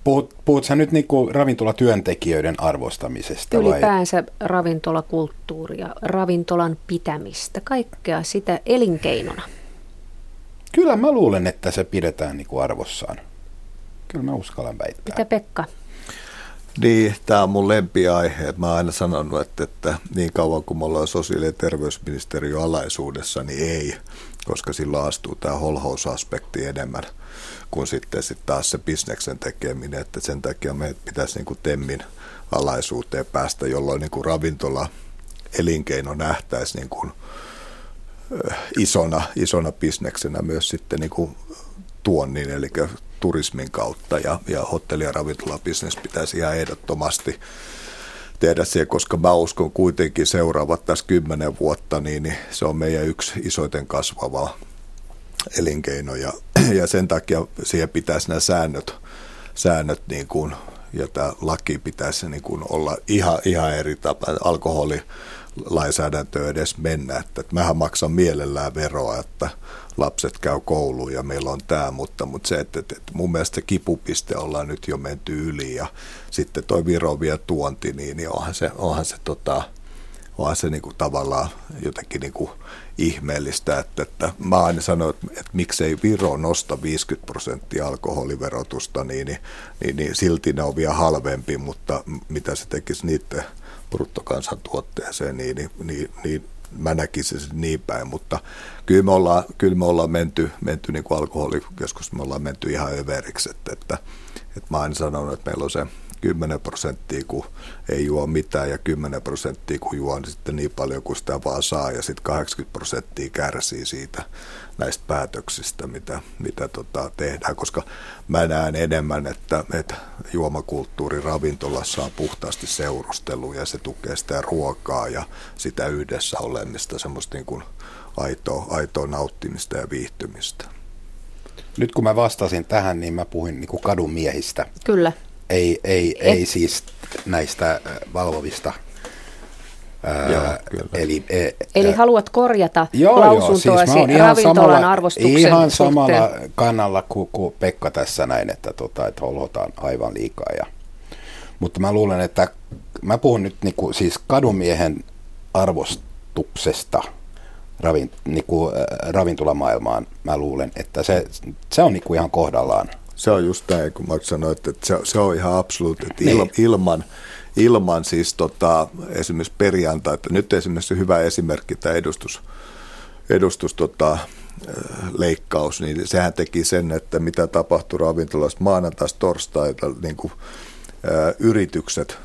puhut, puhut sä nyt niinku ravintolatyöntekijöiden arvostamisesta? Ylipäänsä vai? ravintolakulttuuria, ravintolan pitämistä, kaikkea sitä elinkeinona. Kyllä mä luulen, että se pidetään niin kuin arvossaan. Kyllä mä uskallan väittää. Mitä Pekka? Niin, tämä on mun lempiaihe. Mä oon aina sanonut, että, että niin kauan kuin me ollaan sosiaali- ja terveysministeriön alaisuudessa, niin ei, koska silloin astuu tämä holhousaspekti enemmän kuin sitten sit taas se bisneksen tekeminen. Että sen takia meidän pitäisi niin kuin TEMMin alaisuuteen päästä, jolloin niin kuin ravintola elinkeino nähtäisi niin kuin isona, isona bisneksenä myös sitten niin kuin tuonnin, eli turismin kautta ja, ja hotelli- ja ravintolabisnes pitäisi ihan ehdottomasti tehdä se, koska mä uskon kuitenkin seuraavat tässä kymmenen vuotta, niin, niin se on meidän yksi isoiten kasvava elinkeino ja, ja sen takia siihen pitäisi nämä säännöt, säännöt niin kuin, ja tämä laki pitäisi niin kuin olla ihan, ihan eri tapa. Alkoholi lainsäädäntöä edes mennä. Että, että mähän maksan mielellään veroa, että lapset käy kouluun ja meillä on tämä, mutta, mutta se, että, että, mun mielestä kipupiste ollaan nyt jo menty yli ja sitten toi Viro tuonti, niin, niin onhan se, onhan se, tota, onhan se niin kuin tavallaan jotenkin niin kuin ihmeellistä, että, että mä aina sanoin, että, että miksei Viro nosta 50 prosenttia alkoholiverotusta, niin, niin, niin, niin silti ne on vielä halvempi, mutta mitä se tekisi niiden bruttokansantuotteeseen, niin, niin, niin, niin mä näkisin sen niin päin, mutta kyllä me ollaan, kyllä me ollaan menty, menty niin kuin alkoholikeskus, me ollaan menty ihan överiksi, että, että, että mä aina sanonut, että meillä on se 10 prosenttia, kun ei juo mitään ja 10 prosenttia, kun juo niin sitten niin paljon kuin sitä vaan saa ja sitten 80 prosenttia kärsii siitä näistä päätöksistä, mitä, mitä tota tehdään, koska mä näen enemmän, että, että juomakulttuuri ravintolassa on puhtaasti seurustelu ja se tukee sitä ruokaa ja sitä yhdessä olemista, semmoista niin kuin aitoa, aitoa nauttimista ja viihtymistä. Nyt kun mä vastasin tähän, niin mä puhuin niin kuin kadun miehistä. Kyllä. Ei, ei, Et... ei siis näistä äh, valvovista Joo, kyllä. eli, e, eli haluat korjata joo, lausuntoasi joo, siis ravintolan samalla, arvostuksen Ihan suhteen. samalla kannalla kuin, kuin Pekka tässä näin, että, tota, että holhotaan aivan liikaa. Ja, mutta mä luulen, että mä puhun nyt niin kuin, siis kadunmiehen arvostuksesta ravin, niin kuin, äh, ravintolamaailmaan. Mä luulen, että se, se on niin kuin ihan kohdallaan. Se on just näin, kun mä sanoin, että se, se on ihan absoluutti, että il, ilman, ilman siis tota, esimerkiksi perjantai, että nyt esimerkiksi hyvä esimerkki tämä edustus, edustus tota, leikkaus, niin sehän teki sen, että mitä tapahtui ravintolassa maanantaista torstaita, niin kuin, ä, yritykset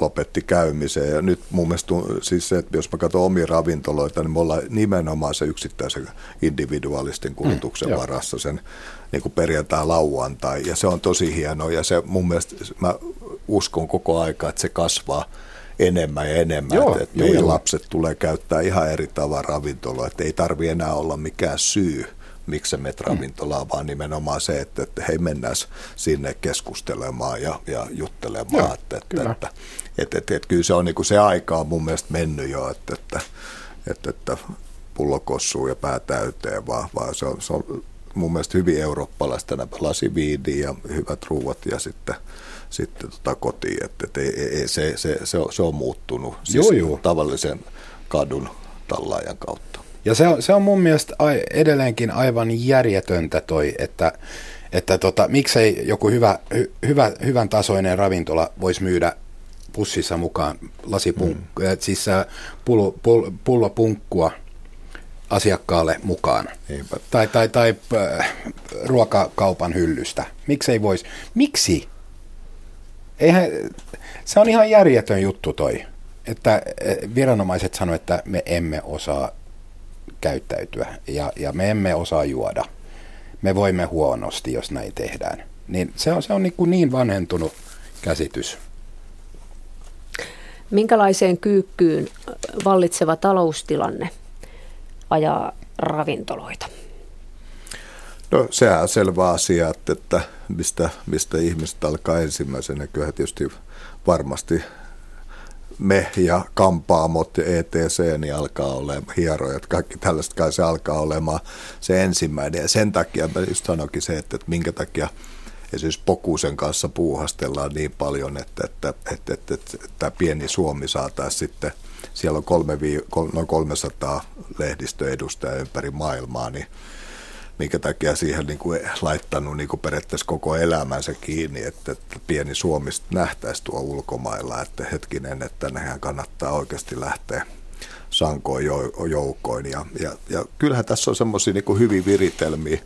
lopetti käymiseen. Ja nyt mun mielestä siis se, että jos mä katson omia ravintoloita, niin me ollaan nimenomaan se yksittäisen individualistin kulutuksen mm, varassa sen niin kuin perjantai lauantai. Ja se on tosi hienoa ja se mun mielestä mä uskon koko aika, että se kasvaa enemmän ja enemmän, joo, että, että joo, meidän joo. lapset tulee käyttää ihan eri tavalla ravintoloa, että ei tarvi enää olla mikään syy miksi se menet ravintolaan, mm. vaan nimenomaan se, että, että hei mennään sinne keskustelemaan ja, ja juttelemaan. Joo, että, että, että, että, että, että kyllä se on niin kuin se aika on mun mielestä mennyt jo, että, että, että, että pullo kossuu ja pää täyteen, vaan, vaan se, on, se on mun mielestä hyvin eurooppalaista nämä lasiviini ja hyvät ruuat ja sitten sitten tota kotiin, että, että ei, ei, se, se, se, on, se on muuttunut siis joo, joo. tavallisen kadun tallaajan kautta. Ja se on, se on mun mielestä edelleenkin aivan järjetöntä toi, että, että tota, miksei joku hyvä, hy, hyvä, hyvän tasoinen ravintola voisi myydä pussissa mukaan lasipunk, mm. siis pullo, pullo, pullopunkkua asiakkaalle mukaan. Eipä. Tai, tai, tai äh, ruokakaupan hyllystä. Miksei voisi? Miksi? Eihän, se on ihan järjetön juttu toi, että viranomaiset sanoivat, että me emme osaa käyttäytyä ja, ja me emme osaa juoda. Me voimme huonosti, jos näin tehdään. Niin se on, se on niin, kuin niin vanhentunut käsitys. Minkälaiseen kyykkyyn vallitseva taloustilanne ajaa ravintoloita? No sehän on selvä asia, että, että mistä, mistä ihmiset alkaa ensimmäisenä. Kyllä tietysti varmasti me ja kampaamot ja ETC niin alkaa olemaan hierojat, kaikki tällaiset kai se alkaa olemaan se ensimmäinen. Ja sen takia mä just sanoinkin se, että, että minkä takia esimerkiksi Pokusen kanssa puuhastellaan niin paljon, että, että, että, että, että, että tämä pieni Suomi saataisiin sitten, siellä on kolme, noin 300 lehdistöedustajaa ympäri maailmaa, niin minkä takia siihen niin kuin laittanut niin kuin periaatteessa koko elämänsä kiinni, että, että pieni Suomi nähtäisi tuo ulkomailla, että hetkinen, että nehän kannattaa oikeasti lähteä sankoin joukkoin. Ja, ja, ja kyllähän tässä on semmoisia niin hyvin viritelmiä,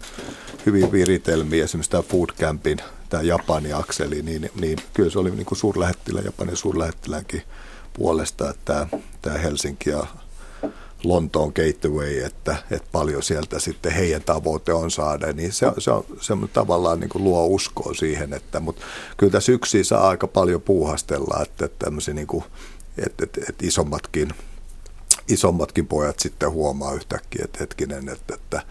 hyvin viritelmiä, esimerkiksi tämä Food Campin, tämä Japani-akseli, niin, niin kyllä se oli niin kuin suurlähettilä, Japanin suurlähettiläänkin puolesta, että tämä, Helsinki ja Lontoon gateway, että, että paljon sieltä sitten heidän tavoite on saada, niin se, se on se tavallaan niin kuin luo uskoa siihen, että, mutta kyllä tässä yksi saa aika paljon puuhastella, että, että, niin kuin, että, että, että isommatkin, isommatkin pojat sitten huomaa yhtäkkiä, että hetkinen, että, että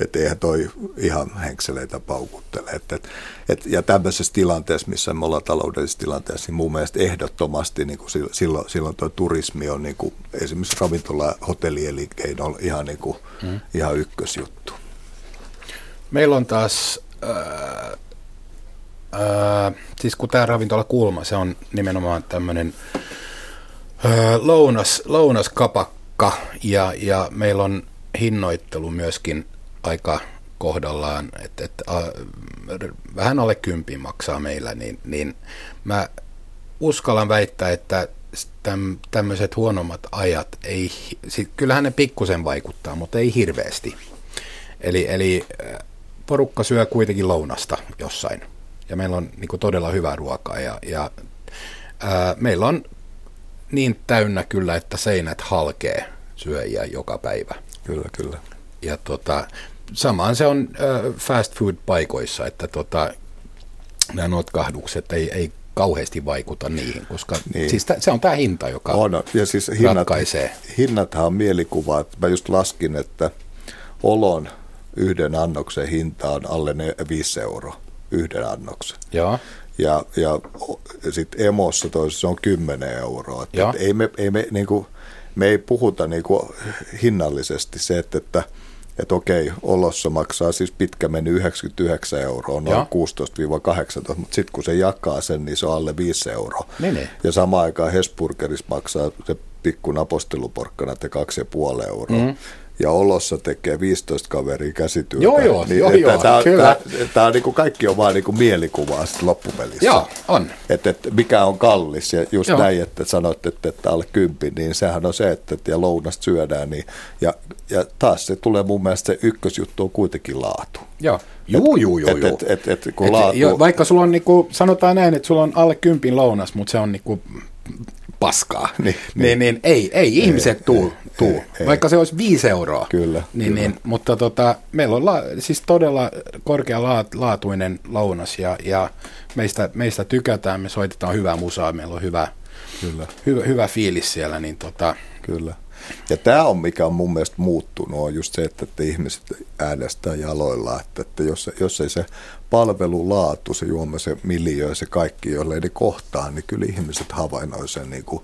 että eihän toi ihan henkseleitä paukuttele. Et, et, et, ja tämmöisessä tilanteessa, missä me ollaan taloudellisessa tilanteessa, niin mun mielestä ehdottomasti niin kuin silloin, silloin tuo turismi on niin kuin, esimerkiksi ravintola- hotellielinkeino ihan, niin kuin, mm. ihan ykkösjuttu. Meillä on taas, äh, äh, siis kun tämä ravintola kulma, se on nimenomaan tämmöinen äh, lounas, lounaskapakka ja, ja meillä on hinnoittelu myöskin aika kohdallaan, että, a, vähän alle kympin maksaa meillä, niin, niin mä uskallan väittää, että täm, tämmöiset huonommat ajat, ei, sit, kyllähän ne pikkusen vaikuttaa, mutta ei hirveästi. Eli, eli porukka syö kuitenkin lounasta jossain, ja meillä on niin kuin, todella hyvää ruokaa, ja, ja ää, meillä on niin täynnä kyllä, että seinät halkee syöjiä joka päivä. Kyllä, kyllä. Ja tota, samaan se on äh, fast food paikoissa, että tota, nämä notkahdukset ei, ei kauheasti vaikuta niihin, koska niin. siis t- se on tämä hinta, joka on. Ja siis hinnat, ratkaisee. Hinnathan on mielikuva. Mä just laskin, että olon yhden annoksen hinta on alle 5 euroa yhden annoksen. Joo. Ja, ja sitten emossa toisessa on 10 euroa. Että ei me, ei me, niin kuin, me ei puhuta niin kuin hinnallisesti se, että, että – että okei, Olossa maksaa siis pitkä meni 99 euroa, noin 16-18, mutta sitten kun se jakaa sen, niin se on alle 5 euroa. Mene. Ja samaan aikaan Hesburgerissa maksaa se pikku naposteluporkkana te 2,5 euroa. Mm ja olossa tekee 15 kaveria käsityötä. Joo, joo, niin, joo, joo tämä, kyllä. Tämä, on niin kuin, kaikki on vaan niin kuin mielikuvaa sitten loppupelissä. Joo, on. Että, että mikä on kallis ja just joo. näin, että sanoit, että, että alle kympi, niin sehän on se, että, että ja lounasta syödään. Niin, ja, ja taas se tulee mun mielestä se ykkösjuttu on kuitenkin laatu. Joo. Juu, juu, juu, juu. Et, et, et, et, kun et, laatu... jo, vaikka sulla on, niin kuin, sanotaan näin, että sulla on alle kympin lounas, mutta se on niin kuin paskaa, niin, niin, niin, niin ei, ei ihmiset ei, tuu, tuu. Ei, vaikka se olisi viisi euroa. Kyllä. Niin, kyllä. Niin, mutta tota, meillä on la, siis todella korkealaatuinen lounas ja, ja meistä, meistä tykätään, me soitetaan hyvää musaa, meillä on hyvä, kyllä. hyvä, hyvä fiilis siellä. Niin tota, kyllä. Ja tämä on, mikä on mun mielestä muuttunut, on just se, että, että ihmiset äänestää jaloilla, että, että jos, jos ei se palvelulaatu, se juoma, se miljöö, se kaikki, jolle ne kohtaa, niin kyllä ihmiset havainnoi sen niin kuin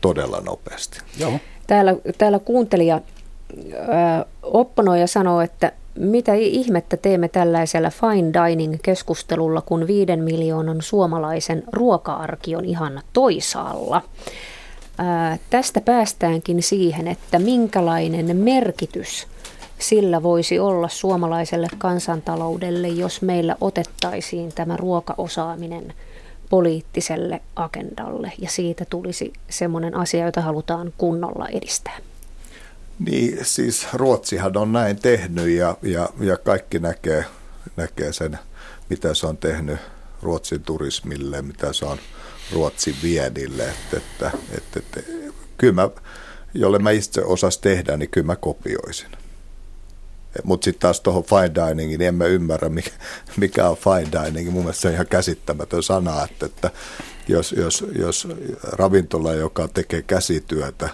todella nopeasti. Joo. Täällä, täällä kuuntelija äh, opponoi ja sanoo, että mitä ihmettä teemme tällaisella fine dining-keskustelulla, kun viiden miljoonan suomalaisen ruoka-arki on ihan toisaalla. Ää, tästä päästäänkin siihen, että minkälainen merkitys sillä voisi olla suomalaiselle kansantaloudelle, jos meillä otettaisiin tämä ruokaosaaminen poliittiselle agendalle ja siitä tulisi semmoinen asia, jota halutaan kunnolla edistää. Niin, siis Ruotsihan on näin tehnyt ja, ja, ja kaikki näkee, näkee sen, mitä se on tehnyt Ruotsin turismille, mitä se on Ruotsin viedille. Että, että, että, että, kyllä mä, jolle mä itse osas tehdä, niin kyllä mä kopioisin. Mutta sitten taas tuohon fine diningin, niin en mä ymmärrä, mikä, mikä on fine dining. Mun mielestä se on ihan käsittämätön sana, että, että jos, jos, jos ravintola, joka tekee käsityötä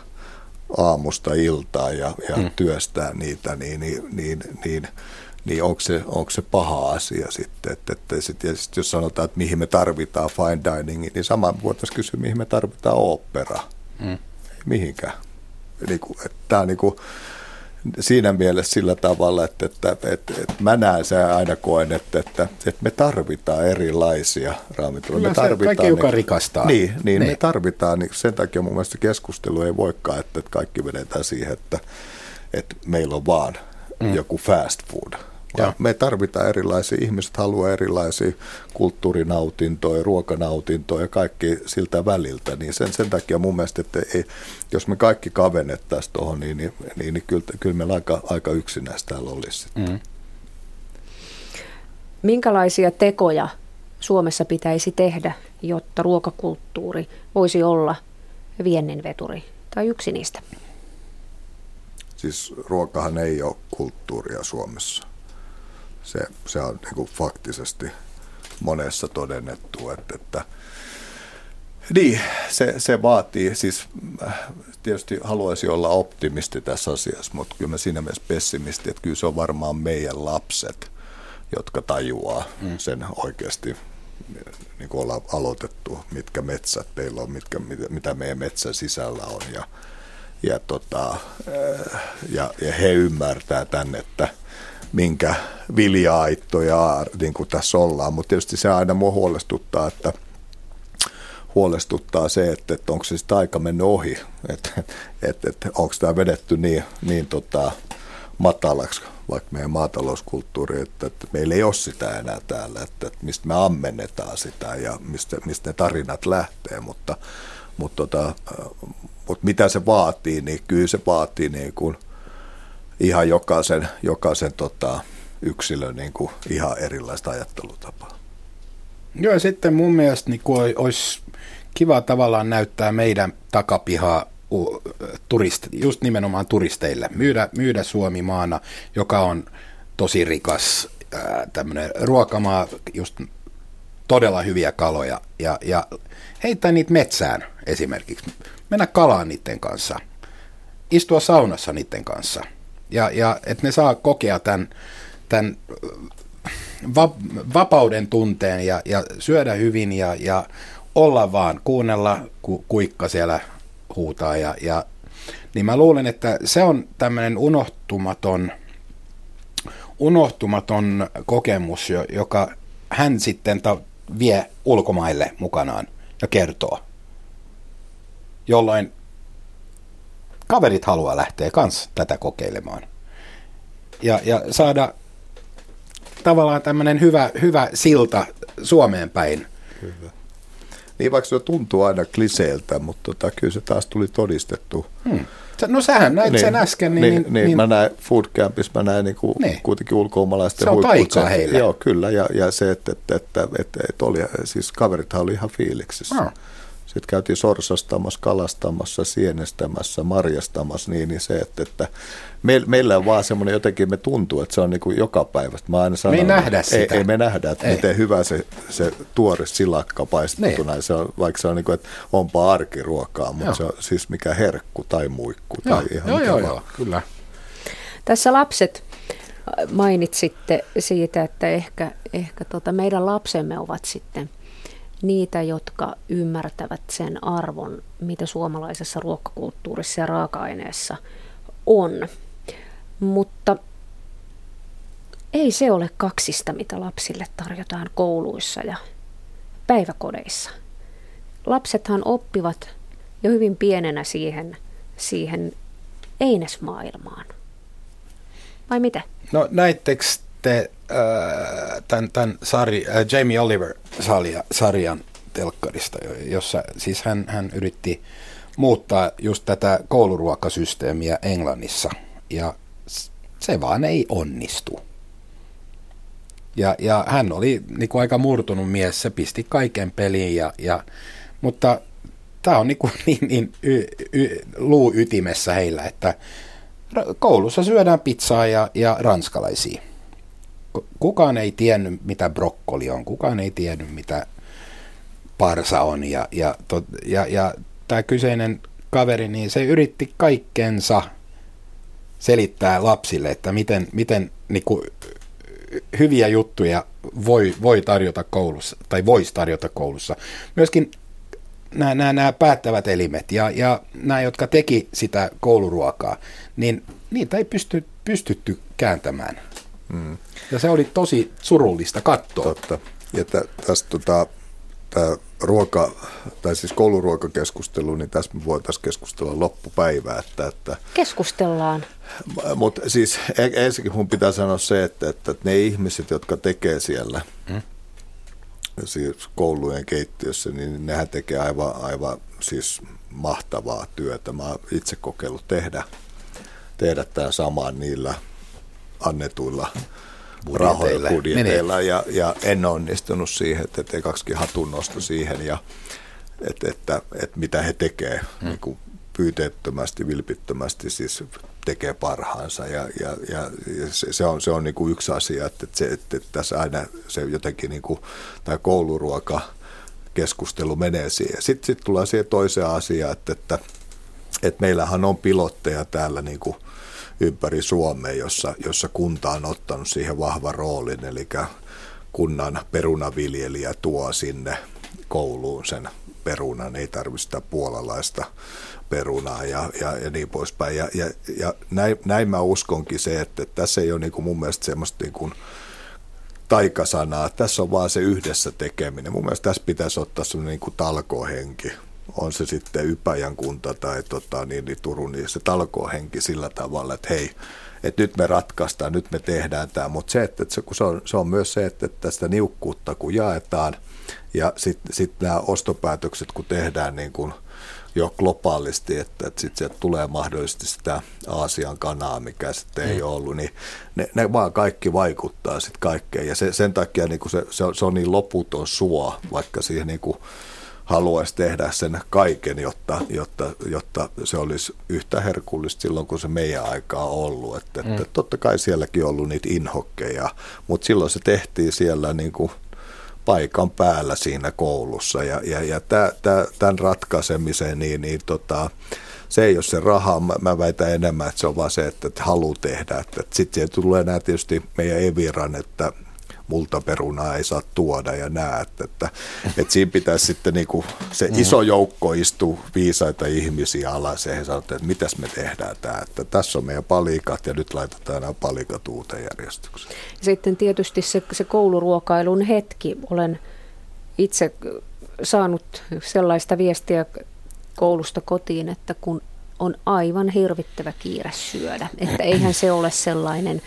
aamusta iltaan ja, ja mm. työstää niitä, niin, niin, niin, niin, niin onko, se, onko se paha asia sitten? Että, että sit, ja sit jos sanotaan, että mihin me tarvitaan fine dining, niin samaan voitaisiin kysyä, mihin me tarvitaan opera. Mm. Mihinkään. Niin kuin, että tämä on niin kuin, siinä mielessä sillä tavalla, että, että, että, että mä näen se aina koen, että, että, että me tarvitaan erilaisia ravintoloita. Me tarvitaan, kaikki, joka niin, rikastaa. Niin, niin, niin. me tarvitaan, niin sen takia mun mielestä keskustelu ei voikaan, että, että kaikki vedetään siihen, että, että meillä on vaan mm. joku fast food, Vaan me tarvitaan erilaisia, ihmiset haluaa erilaisia kulttuurinautintoja, ruokanautintoja ja kaikki siltä väliltä. Niin sen, sen takia mun mielestä, että ei, jos me kaikki kavennettaisiin tuohon, niin, niin, niin, niin kyllä, kyllä meillä aika, aika yksinäistä täällä olisi. Mm. Minkälaisia tekoja Suomessa pitäisi tehdä, jotta ruokakulttuuri voisi olla viennin veturi tai yksi niistä? Siis ruokahan ei ole kulttuuria Suomessa. Se, se on niin kuin faktisesti monessa todennettu, että, että niin, se, se vaatii, siis tietysti haluaisi olla optimisti tässä asiassa, mutta kyllä mä siinä mielessä pessimisti, että kyllä se on varmaan meidän lapset, jotka tajuaa mm. sen oikeasti, niin kuin ollaan aloitettu, mitkä metsät teillä on, mitkä, mitä meidän metsän sisällä on ja, ja, tota, ja, ja he ymmärtää tämän, että minkä vilja-aittoja niin kuin tässä ollaan, mutta tietysti se aina mua huolestuttaa, että huolestuttaa se, että, että onko se sitten aika mennyt ohi, että, että, että onko tämä vedetty niin, niin tota, matalaksi, vaikka meidän maatalouskulttuuri, että, että meillä ei ole sitä enää täällä, että, että mistä me ammennetaan sitä ja mistä, mistä ne tarinat lähtee, mutta, mutta, tota, mutta mitä se vaatii, niin kyllä se vaatii niin kuin ihan jokaisen, jokaisen tota, yksilön niin kuin ihan erilaista ajattelutapaa. Joo, ja sitten mun mielestä niin kuin olisi kiva tavallaan näyttää meidän takapihaa turist, just nimenomaan turisteille. Myydä, myydä Suomi maana, joka on tosi rikas tämmöinen ruokamaa, just todella hyviä kaloja ja, ja heittää niitä metsään esimerkiksi. Mennä kalaan niiden kanssa, istua saunassa niiden kanssa ja, ja että ne saa kokea tämän, tämän va, vapauden tunteen ja, ja syödä hyvin ja, ja olla vaan, kuunnella, ku, kuikka siellä huutaa. Ja, ja, niin mä luulen, että se on tämmöinen unohtumaton, unohtumaton kokemus, joka hän sitten ta, vie ulkomaille mukanaan ja kertoo. Jolloin kaverit haluaa lähteä kans tätä kokeilemaan. Ja, ja saada tavallaan tämmöinen hyvä, hyvä silta Suomeen päin. Hyvä. Niin vaikka se tuntuu aina kliseeltä, mutta tota, kyllä se taas tuli todistettu. Hmm. No sähän näit niin, sen äsken. Niin, niin, niin, niin mä näin Food Campissa, mä näin niinku niin. kuitenkin ulkomaalaisten Se on taikaa heille. Joo, kyllä. Ja, ja se, että, että, että, että, että oli, siis kaverithan oli ihan fiiliksissä. Oh. Sitten käytiin sorsastamassa, kalastamassa, sienestämässä, marjastamassa, niin, niin se, että, että me, meillä on vaan semmoinen jotenkin, me tuntuu, että se on niin kuin joka päivä. Mä aina sanon, me ei nähdä sitä. Ei, ei me nähdä, että ei. miten hyvä se, se tuore silakka paistettuna. Niin. Se on, vaikka se on niin kuin, että onpa arkiruokaa, mutta joo. se on siis mikä herkku tai muikku. Joo. Tai ihan joo, joo, joo, kyllä. Tässä lapset äh, mainitsitte siitä, että ehkä, ehkä tota meidän lapsemme ovat sitten – niitä, jotka ymmärtävät sen arvon, mitä suomalaisessa ruokakulttuurissa ja raaka-aineessa on. Mutta ei se ole kaksista, mitä lapsille tarjotaan kouluissa ja päiväkodeissa. Lapsethan oppivat jo hyvin pienenä siihen, siihen einesmaailmaan. Vai mitä? No näittekö te tämän, tämän sari, äh, Jamie Oliver-sarjan telkkarista, jossa siis hän, hän yritti muuttaa just tätä kouluruokasysteemiä Englannissa, ja se vaan ei onnistu. Ja, ja hän oli niin kuin aika murtunut mies, se pisti kaiken peliin, ja, ja, mutta tämä on niin, kuin niin, niin y, y, luu ytimessä heillä, että koulussa syödään pizzaa ja, ja ranskalaisia kukaan ei tiennyt, mitä brokkoli on, kukaan ei tiennyt, mitä parsa on. Ja, ja, ja, ja tämä kyseinen kaveri, niin se yritti kaikkensa selittää lapsille, että miten, miten niin kuin, hyviä juttuja voi, voi tarjota koulussa, tai voisi tarjota koulussa. Myöskin nämä, nämä, nämä päättävät elimet ja, ja nämä, jotka teki sitä kouluruokaa, niin niitä ei pysty, pystytty kääntämään. Mm. Ja se oli tosi surullista katsoa. Totta. Ja tä, tästä tota, tämä ruoka, tai siis kouluruokakeskustelu, niin tässä me voitaisiin keskustella loppupäivää. Että, että, Keskustellaan. Mutta siis e- ensinnäkin mun pitää sanoa se, että, että ne ihmiset, jotka tekee siellä hmm? siis koulujen keittiössä, niin nehän tekee aivan, aivan siis mahtavaa työtä. Mä oon itse kokeillut tehdä, tehdä tämän saman niillä annetuilla rahoilla, budjeteilla. Ja, ja en onnistunut siihen, että te kaksikin hatun nosto siihen ja että, että, että mitä he tekevät hmm. niin kuin pyyteettömästi, vilpittömästi siis tekee parhaansa. Ja, ja, ja se, se on, se on niin kuin yksi asia, että, se, että, että tässä aina se jotenkin niin kuin, tämä kouluruoka keskustelu menee siihen. Sitten sit tullaan siihen toiseen asiaan, että, että, että meillähän on pilotteja täällä niin kuin ympäri Suomea, jossa, jossa kunta on ottanut siihen vahvan roolin, eli kunnan perunaviljelijä tuo sinne kouluun sen perunan, ei tarvitse sitä puolalaista perunaa ja, ja, ja niin poispäin. Ja, ja, ja näin, näin mä uskonkin se, että tässä ei ole niin kuin mun mielestä semmoista niin kuin taikasanaa, tässä on vaan se yhdessä tekeminen. Mun mielestä tässä pitäisi ottaa semmoinen niin kuin talkohenki on se sitten Ypäjän kunta tai tota, niin, niin Turun, niin se talkohenki sillä tavalla, että hei, että nyt me ratkaistaan, nyt me tehdään tämä, mutta se, että, että se, kun se, on, se on myös se, että tästä niukkuutta kun jaetaan ja sitten sit nämä ostopäätökset kun tehdään niin kuin jo globaalisti, että, että sitten sieltä tulee mahdollisesti sitä Aasian kanaa, mikä sitten ei mm. ollut, niin ne, ne vaan kaikki vaikuttaa sitten kaikkeen ja se, sen takia niin kuin se, se, on, se on niin loputon suo, vaikka siihen niin kuin haluaisi tehdä sen kaiken, jotta, jotta, jotta se olisi yhtä herkullista silloin, kun se meidän aikaa on ollut. Että, mm. että totta kai sielläkin on ollut niitä inhokkeja, mutta silloin se tehtiin siellä niin kuin paikan päällä siinä koulussa. Ja, ja, ja tämän ratkaisemiseen, niin, niin tota, se ei ole se raha, mä, mä väitän enemmän, että se on vaan se, että, että haluaa tehdä. Että, että sitten tulee nämä tietysti meidän Eviran, että multaperunaa ei saa tuoda ja näet, että, että, siinä pitäisi sitten niin kuin se iso joukko istuu viisaita ihmisiä alas ja he sanovat, että mitäs me tehdään tämä, että tässä on meidän palikat ja nyt laitetaan nämä palikat uuteen järjestykseen. Sitten tietysti se, se kouluruokailun hetki, olen itse saanut sellaista viestiä koulusta kotiin, että kun on aivan hirvittävä kiire syödä, että eihän se ole sellainen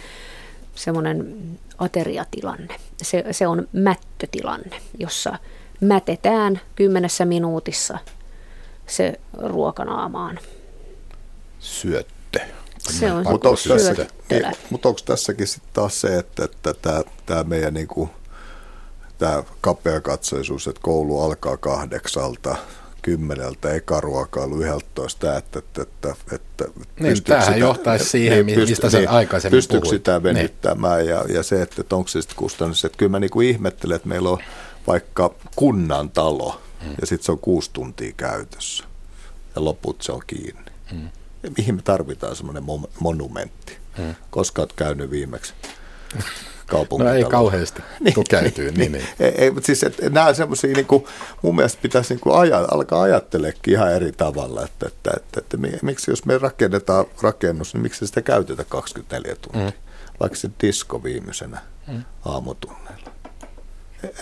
semmoinen ateriatilanne. Se, se on mättötilanne, jossa mätetään kymmenessä minuutissa se ruokanaamaan. Syöttö. Se on Mutta onko, tässäkin, mutta onko tässäkin sitten taas se, että, että tämä, tämä meidän niin kuin, tämä kapeakatsoisuus, että koulu alkaa kahdeksalta, kymmeneltä, eka ruokailu yhdeltoista, että, että, että, että niin, tämähän sitä, johtaisi siihen, niin, mistä sen niin, aikaisemmin Pystyykö puhuit. sitä niin. venyttämään niin. ja, ja se, että, että onko se sitten kustannus, että kyllä mä niin ihmettelen, että meillä on vaikka kunnan talo hmm. ja sitten se on kuusi tuntia käytössä ja loput se on kiinni. Hmm. Ja mihin me tarvitaan semmoinen monumentti? Hmm. Koska olet käynyt viimeksi? kaupungin. No ei kauheasti niin, tukäytyy. niin, niin, niin. Ei, ei, mutta siis että nämä on semmoisia, niin kuin, mun mielestä pitäisi niin kuin aja, alkaa ajatteleekin ihan eri tavalla, että, että, että, että, että miksi jos me rakennetaan rakennus, niin miksi sitä käytetä 24 tuntia, mm. vaikka se disko viimeisenä mm. aamutunneilla.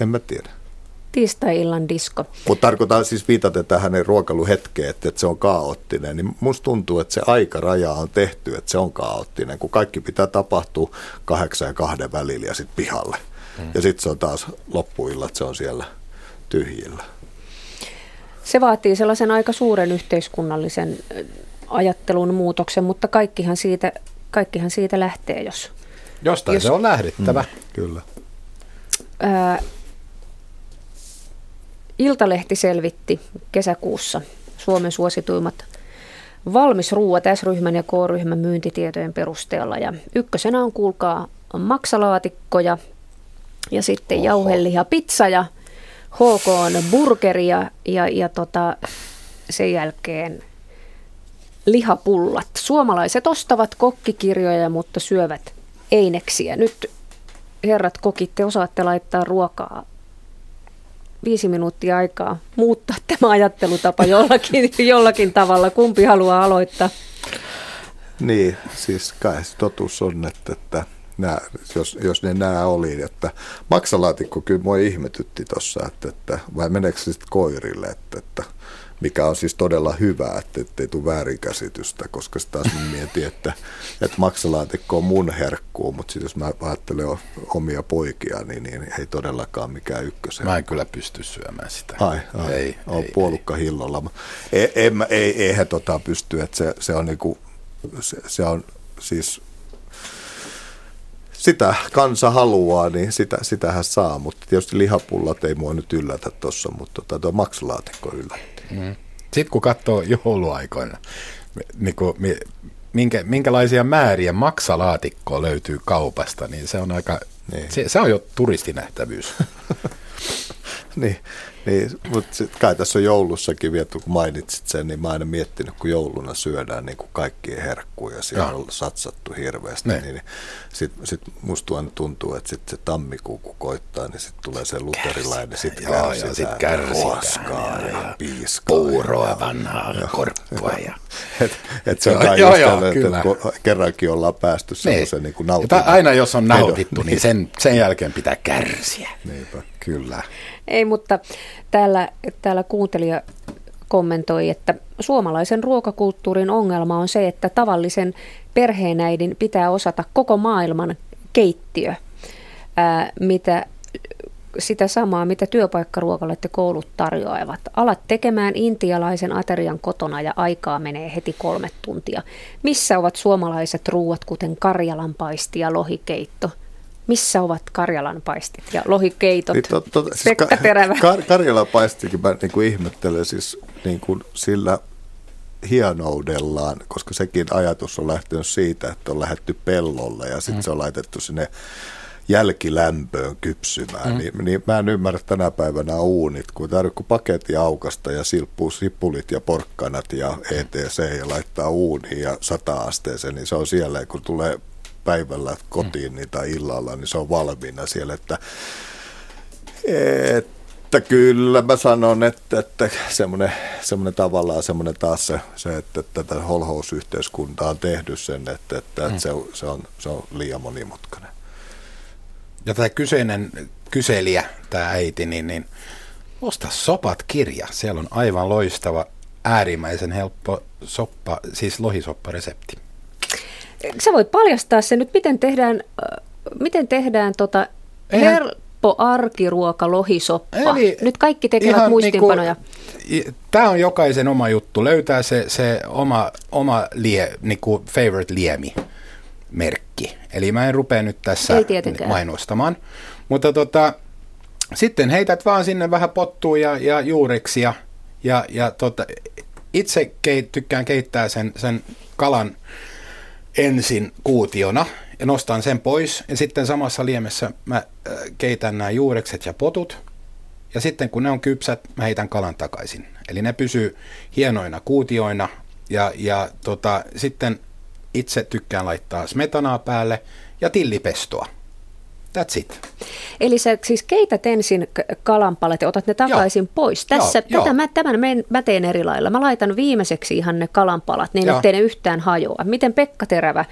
En mä tiedä tiistai-illan disko. Mutta tarkoitan siis viitaten tähän hänen ruokailuhetkeen, että, että se on kaoottinen, niin musta tuntuu, että se aikaraja on tehty, että se on kaoottinen, kun kaikki pitää tapahtua kahdeksan ja kahden välillä ja sitten pihalle. Hmm. Ja sitten se on taas loppuilla, että se on siellä tyhjillä. Se vaatii sellaisen aika suuren yhteiskunnallisen ajattelun muutoksen, mutta kaikkihan siitä, kaikkihan siitä lähtee, jos... Jostain jos, se on lähdettävä. Mm, kyllä. Ää, Iltalehti selvitti kesäkuussa Suomen suosituimmat valmisruuat S-ryhmän ja K-ryhmän myyntitietojen perusteella. Ja ykkösenä on kuulkaa maksalaatikkoja ja sitten Oho. jauheliha pizza ja HK on burgeri ja, ja, ja tota, sen jälkeen lihapullat. Suomalaiset ostavat kokkikirjoja, mutta syövät eineksiä. Nyt herrat kokit, te osaatte laittaa ruokaa viisi minuuttia aikaa muuttaa tämä ajattelutapa jollakin, jollakin tavalla. Kumpi haluaa aloittaa? Niin, siis kai totuus on, että, että nää, jos, jos ne nämä oli. Että maksalaatikko kyllä mua ihmetytti tuossa, että, että, vai meneekö se sitten koirille, että, että mikä on siis todella hyvä, että ettei tule väärinkäsitystä, koska sitä taas mietin, että, että maksalaatikko on mun herkkuu, mutta sitten jos mä ajattelen omia poikia, niin, niin ei todellakaan mikään ykkösen. Mä en kyllä pysty syömään sitä. Ai, ai ei, on ei, puolukka ei. hillolla. Ei, ei, ei, eihän tota pysty, että se, se on niinku, se, se on siis sitä kansa haluaa, niin sitä, sitähän saa, mutta tietysti lihapullat ei mua nyt yllätä tuossa, mutta tota, tuo maksalaatikko yllätti. Mm. Sitten kun katsoo jouluaikoina, niin kuin, minkä, minkälaisia määriä maksalaatikkoa löytyy kaupasta, niin se on aika, niin. se, se on jo turistinähtävyys. niin, niin, mutta sit kai tässä on joulussakin vielä, kun mainitsit sen, niin mä aina miettinyt, kun jouluna syödään niin kuin kaikkia herkkuja, siellä on satsattu hirveästi, ne. niin, niin sitten sit musta aina tuntuu, että sitten se tammikuu kun koittaa, niin sitten tulee se luterilainen, sitten kärsitään, ja sit kärsitään, ja, ja, ja piiskaa. Puuroa, ja, vanhaa ja, korppua. Ja. et, et se on kai joo, joo, tälle, että kun kerrankin ollaan päästy niin. semmoisen niin nautinnon. Aina jos on nautittu, niin sen, sen jälkeen pitää kärsiä. Niinpä, kyllä. Ei, mutta täällä, täällä kuuntelija kommentoi, että suomalaisen ruokakulttuurin ongelma on se, että tavallisen perheenäidin pitää osata koko maailman keittiö, ää, mitä sitä samaa, mitä työpaikkaruokalat ja koulut tarjoavat. Alat tekemään intialaisen aterian kotona ja aikaa menee heti kolme tuntia. Missä ovat suomalaiset ruuat, kuten karjalanpaisti ja lohikeitto? missä ovat Karjalan paistit ja lohikeitot? Niin, to, to, siis Pekka Terävä. Kar, Karjalan paistikin mä niin kuin ihmettelen siis niin kuin sillä hienoudellaan, koska sekin ajatus on lähtenyt siitä, että on lähetty pellolle ja sitten mm. se on laitettu sinne jälkilämpöön kypsymään, mm. niin, niin mä en ymmärrä tänä päivänä uunit, kun tarvitsee kun paketti aukasta ja silppuu sipulit ja porkkanat ja ETC ja laittaa uuniin ja sata asteeseen, niin se on siellä, kun tulee päivällä kotiin niin, tai illalla, niin se on valmiina siellä, että, että kyllä mä sanon, että, että semmoinen, semmoinen tavallaan semmoinen taas se, se että tätä holhousyhteiskuntaa on tehnyt sen, että, että, että mm. se, se, on, se on liian monimutkainen. Ja tämä kyseinen kyselijä, tämä äiti, niin, niin osta Sopat kirja. Siellä on aivan loistava, äärimmäisen helppo soppa, siis lohisopparesepti sä voit paljastaa se nyt, miten tehdään, miten tehdään tota Eihän... helppo arkiruoka lohisoppa. Eli nyt kaikki tekevät muistinpanoja. Niinku, Tämä on jokaisen oma juttu. Löytää se, se oma, oma lie, niinku favorite liemi merkki. Eli mä en rupea nyt tässä mainostamaan. Mutta tota, sitten heität vaan sinne vähän pottua ja, ja juureksia. Ja, ja tota, itse keit, tykkään keittää sen, sen kalan ensin kuutiona ja nostan sen pois ja sitten samassa liemessä mä äh, keitän nämä juurekset ja potut ja sitten kun ne on kypsät, mä heitän kalan takaisin. Eli ne pysyy hienoina kuutioina ja, ja tota, sitten itse tykkään laittaa smetanaa päälle ja tillipestoa. That's it. Eli sä siis keität ensin kalanpalat ja otat ne takaisin joo. pois. Tässä, joo, tätä joo. Mä, tämän mä teen eri lailla. Mä laitan viimeiseksi ihan ne kalanpalat, niin ettei ne yhtään hajoa. Miten Pekka Terävä,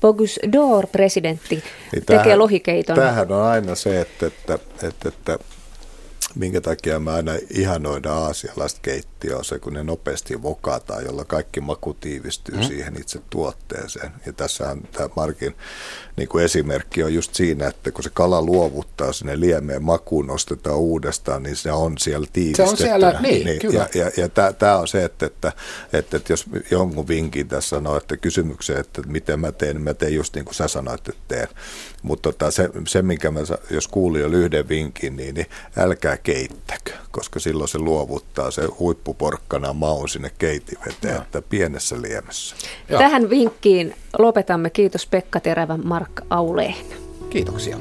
Bogus Dor-presidentti, niin tekee tämähän, lohikeiton? Tämähän on aina se, että, että, että, että minkä takia mä aina ihanoida aasialaista keittiöä, se kun ne nopeasti vokataan, jolla kaikki maku tiivistyy mm. siihen itse tuotteeseen. Ja tässä on tämä Markin niin kuin esimerkki on just siinä, että kun se kala luovuttaa sinne liemeen makuun, nostetaan uudestaan, niin se on siellä tiivistettynä. Se on siellä, niin, niin kyllä. Ja, ja, ja tämä on se, että, että, että, että jos jonkun vinkin tässä sanoo, että kysymykseen, että miten mä teen, niin mä teen just niin kuin sä sanoit, että teen. Mutta tota, se, se, minkä mä, jos kuulin jo yhden vinkin, niin, niin älkää keittäkö, koska silloin se luovuttaa se silppuporkkana maun sinne keitiveteen, että pienessä liemessä. Ja. Tähän vinkkiin lopetamme. Kiitos Pekka Terävä, Mark Auleen. Kiitoksia.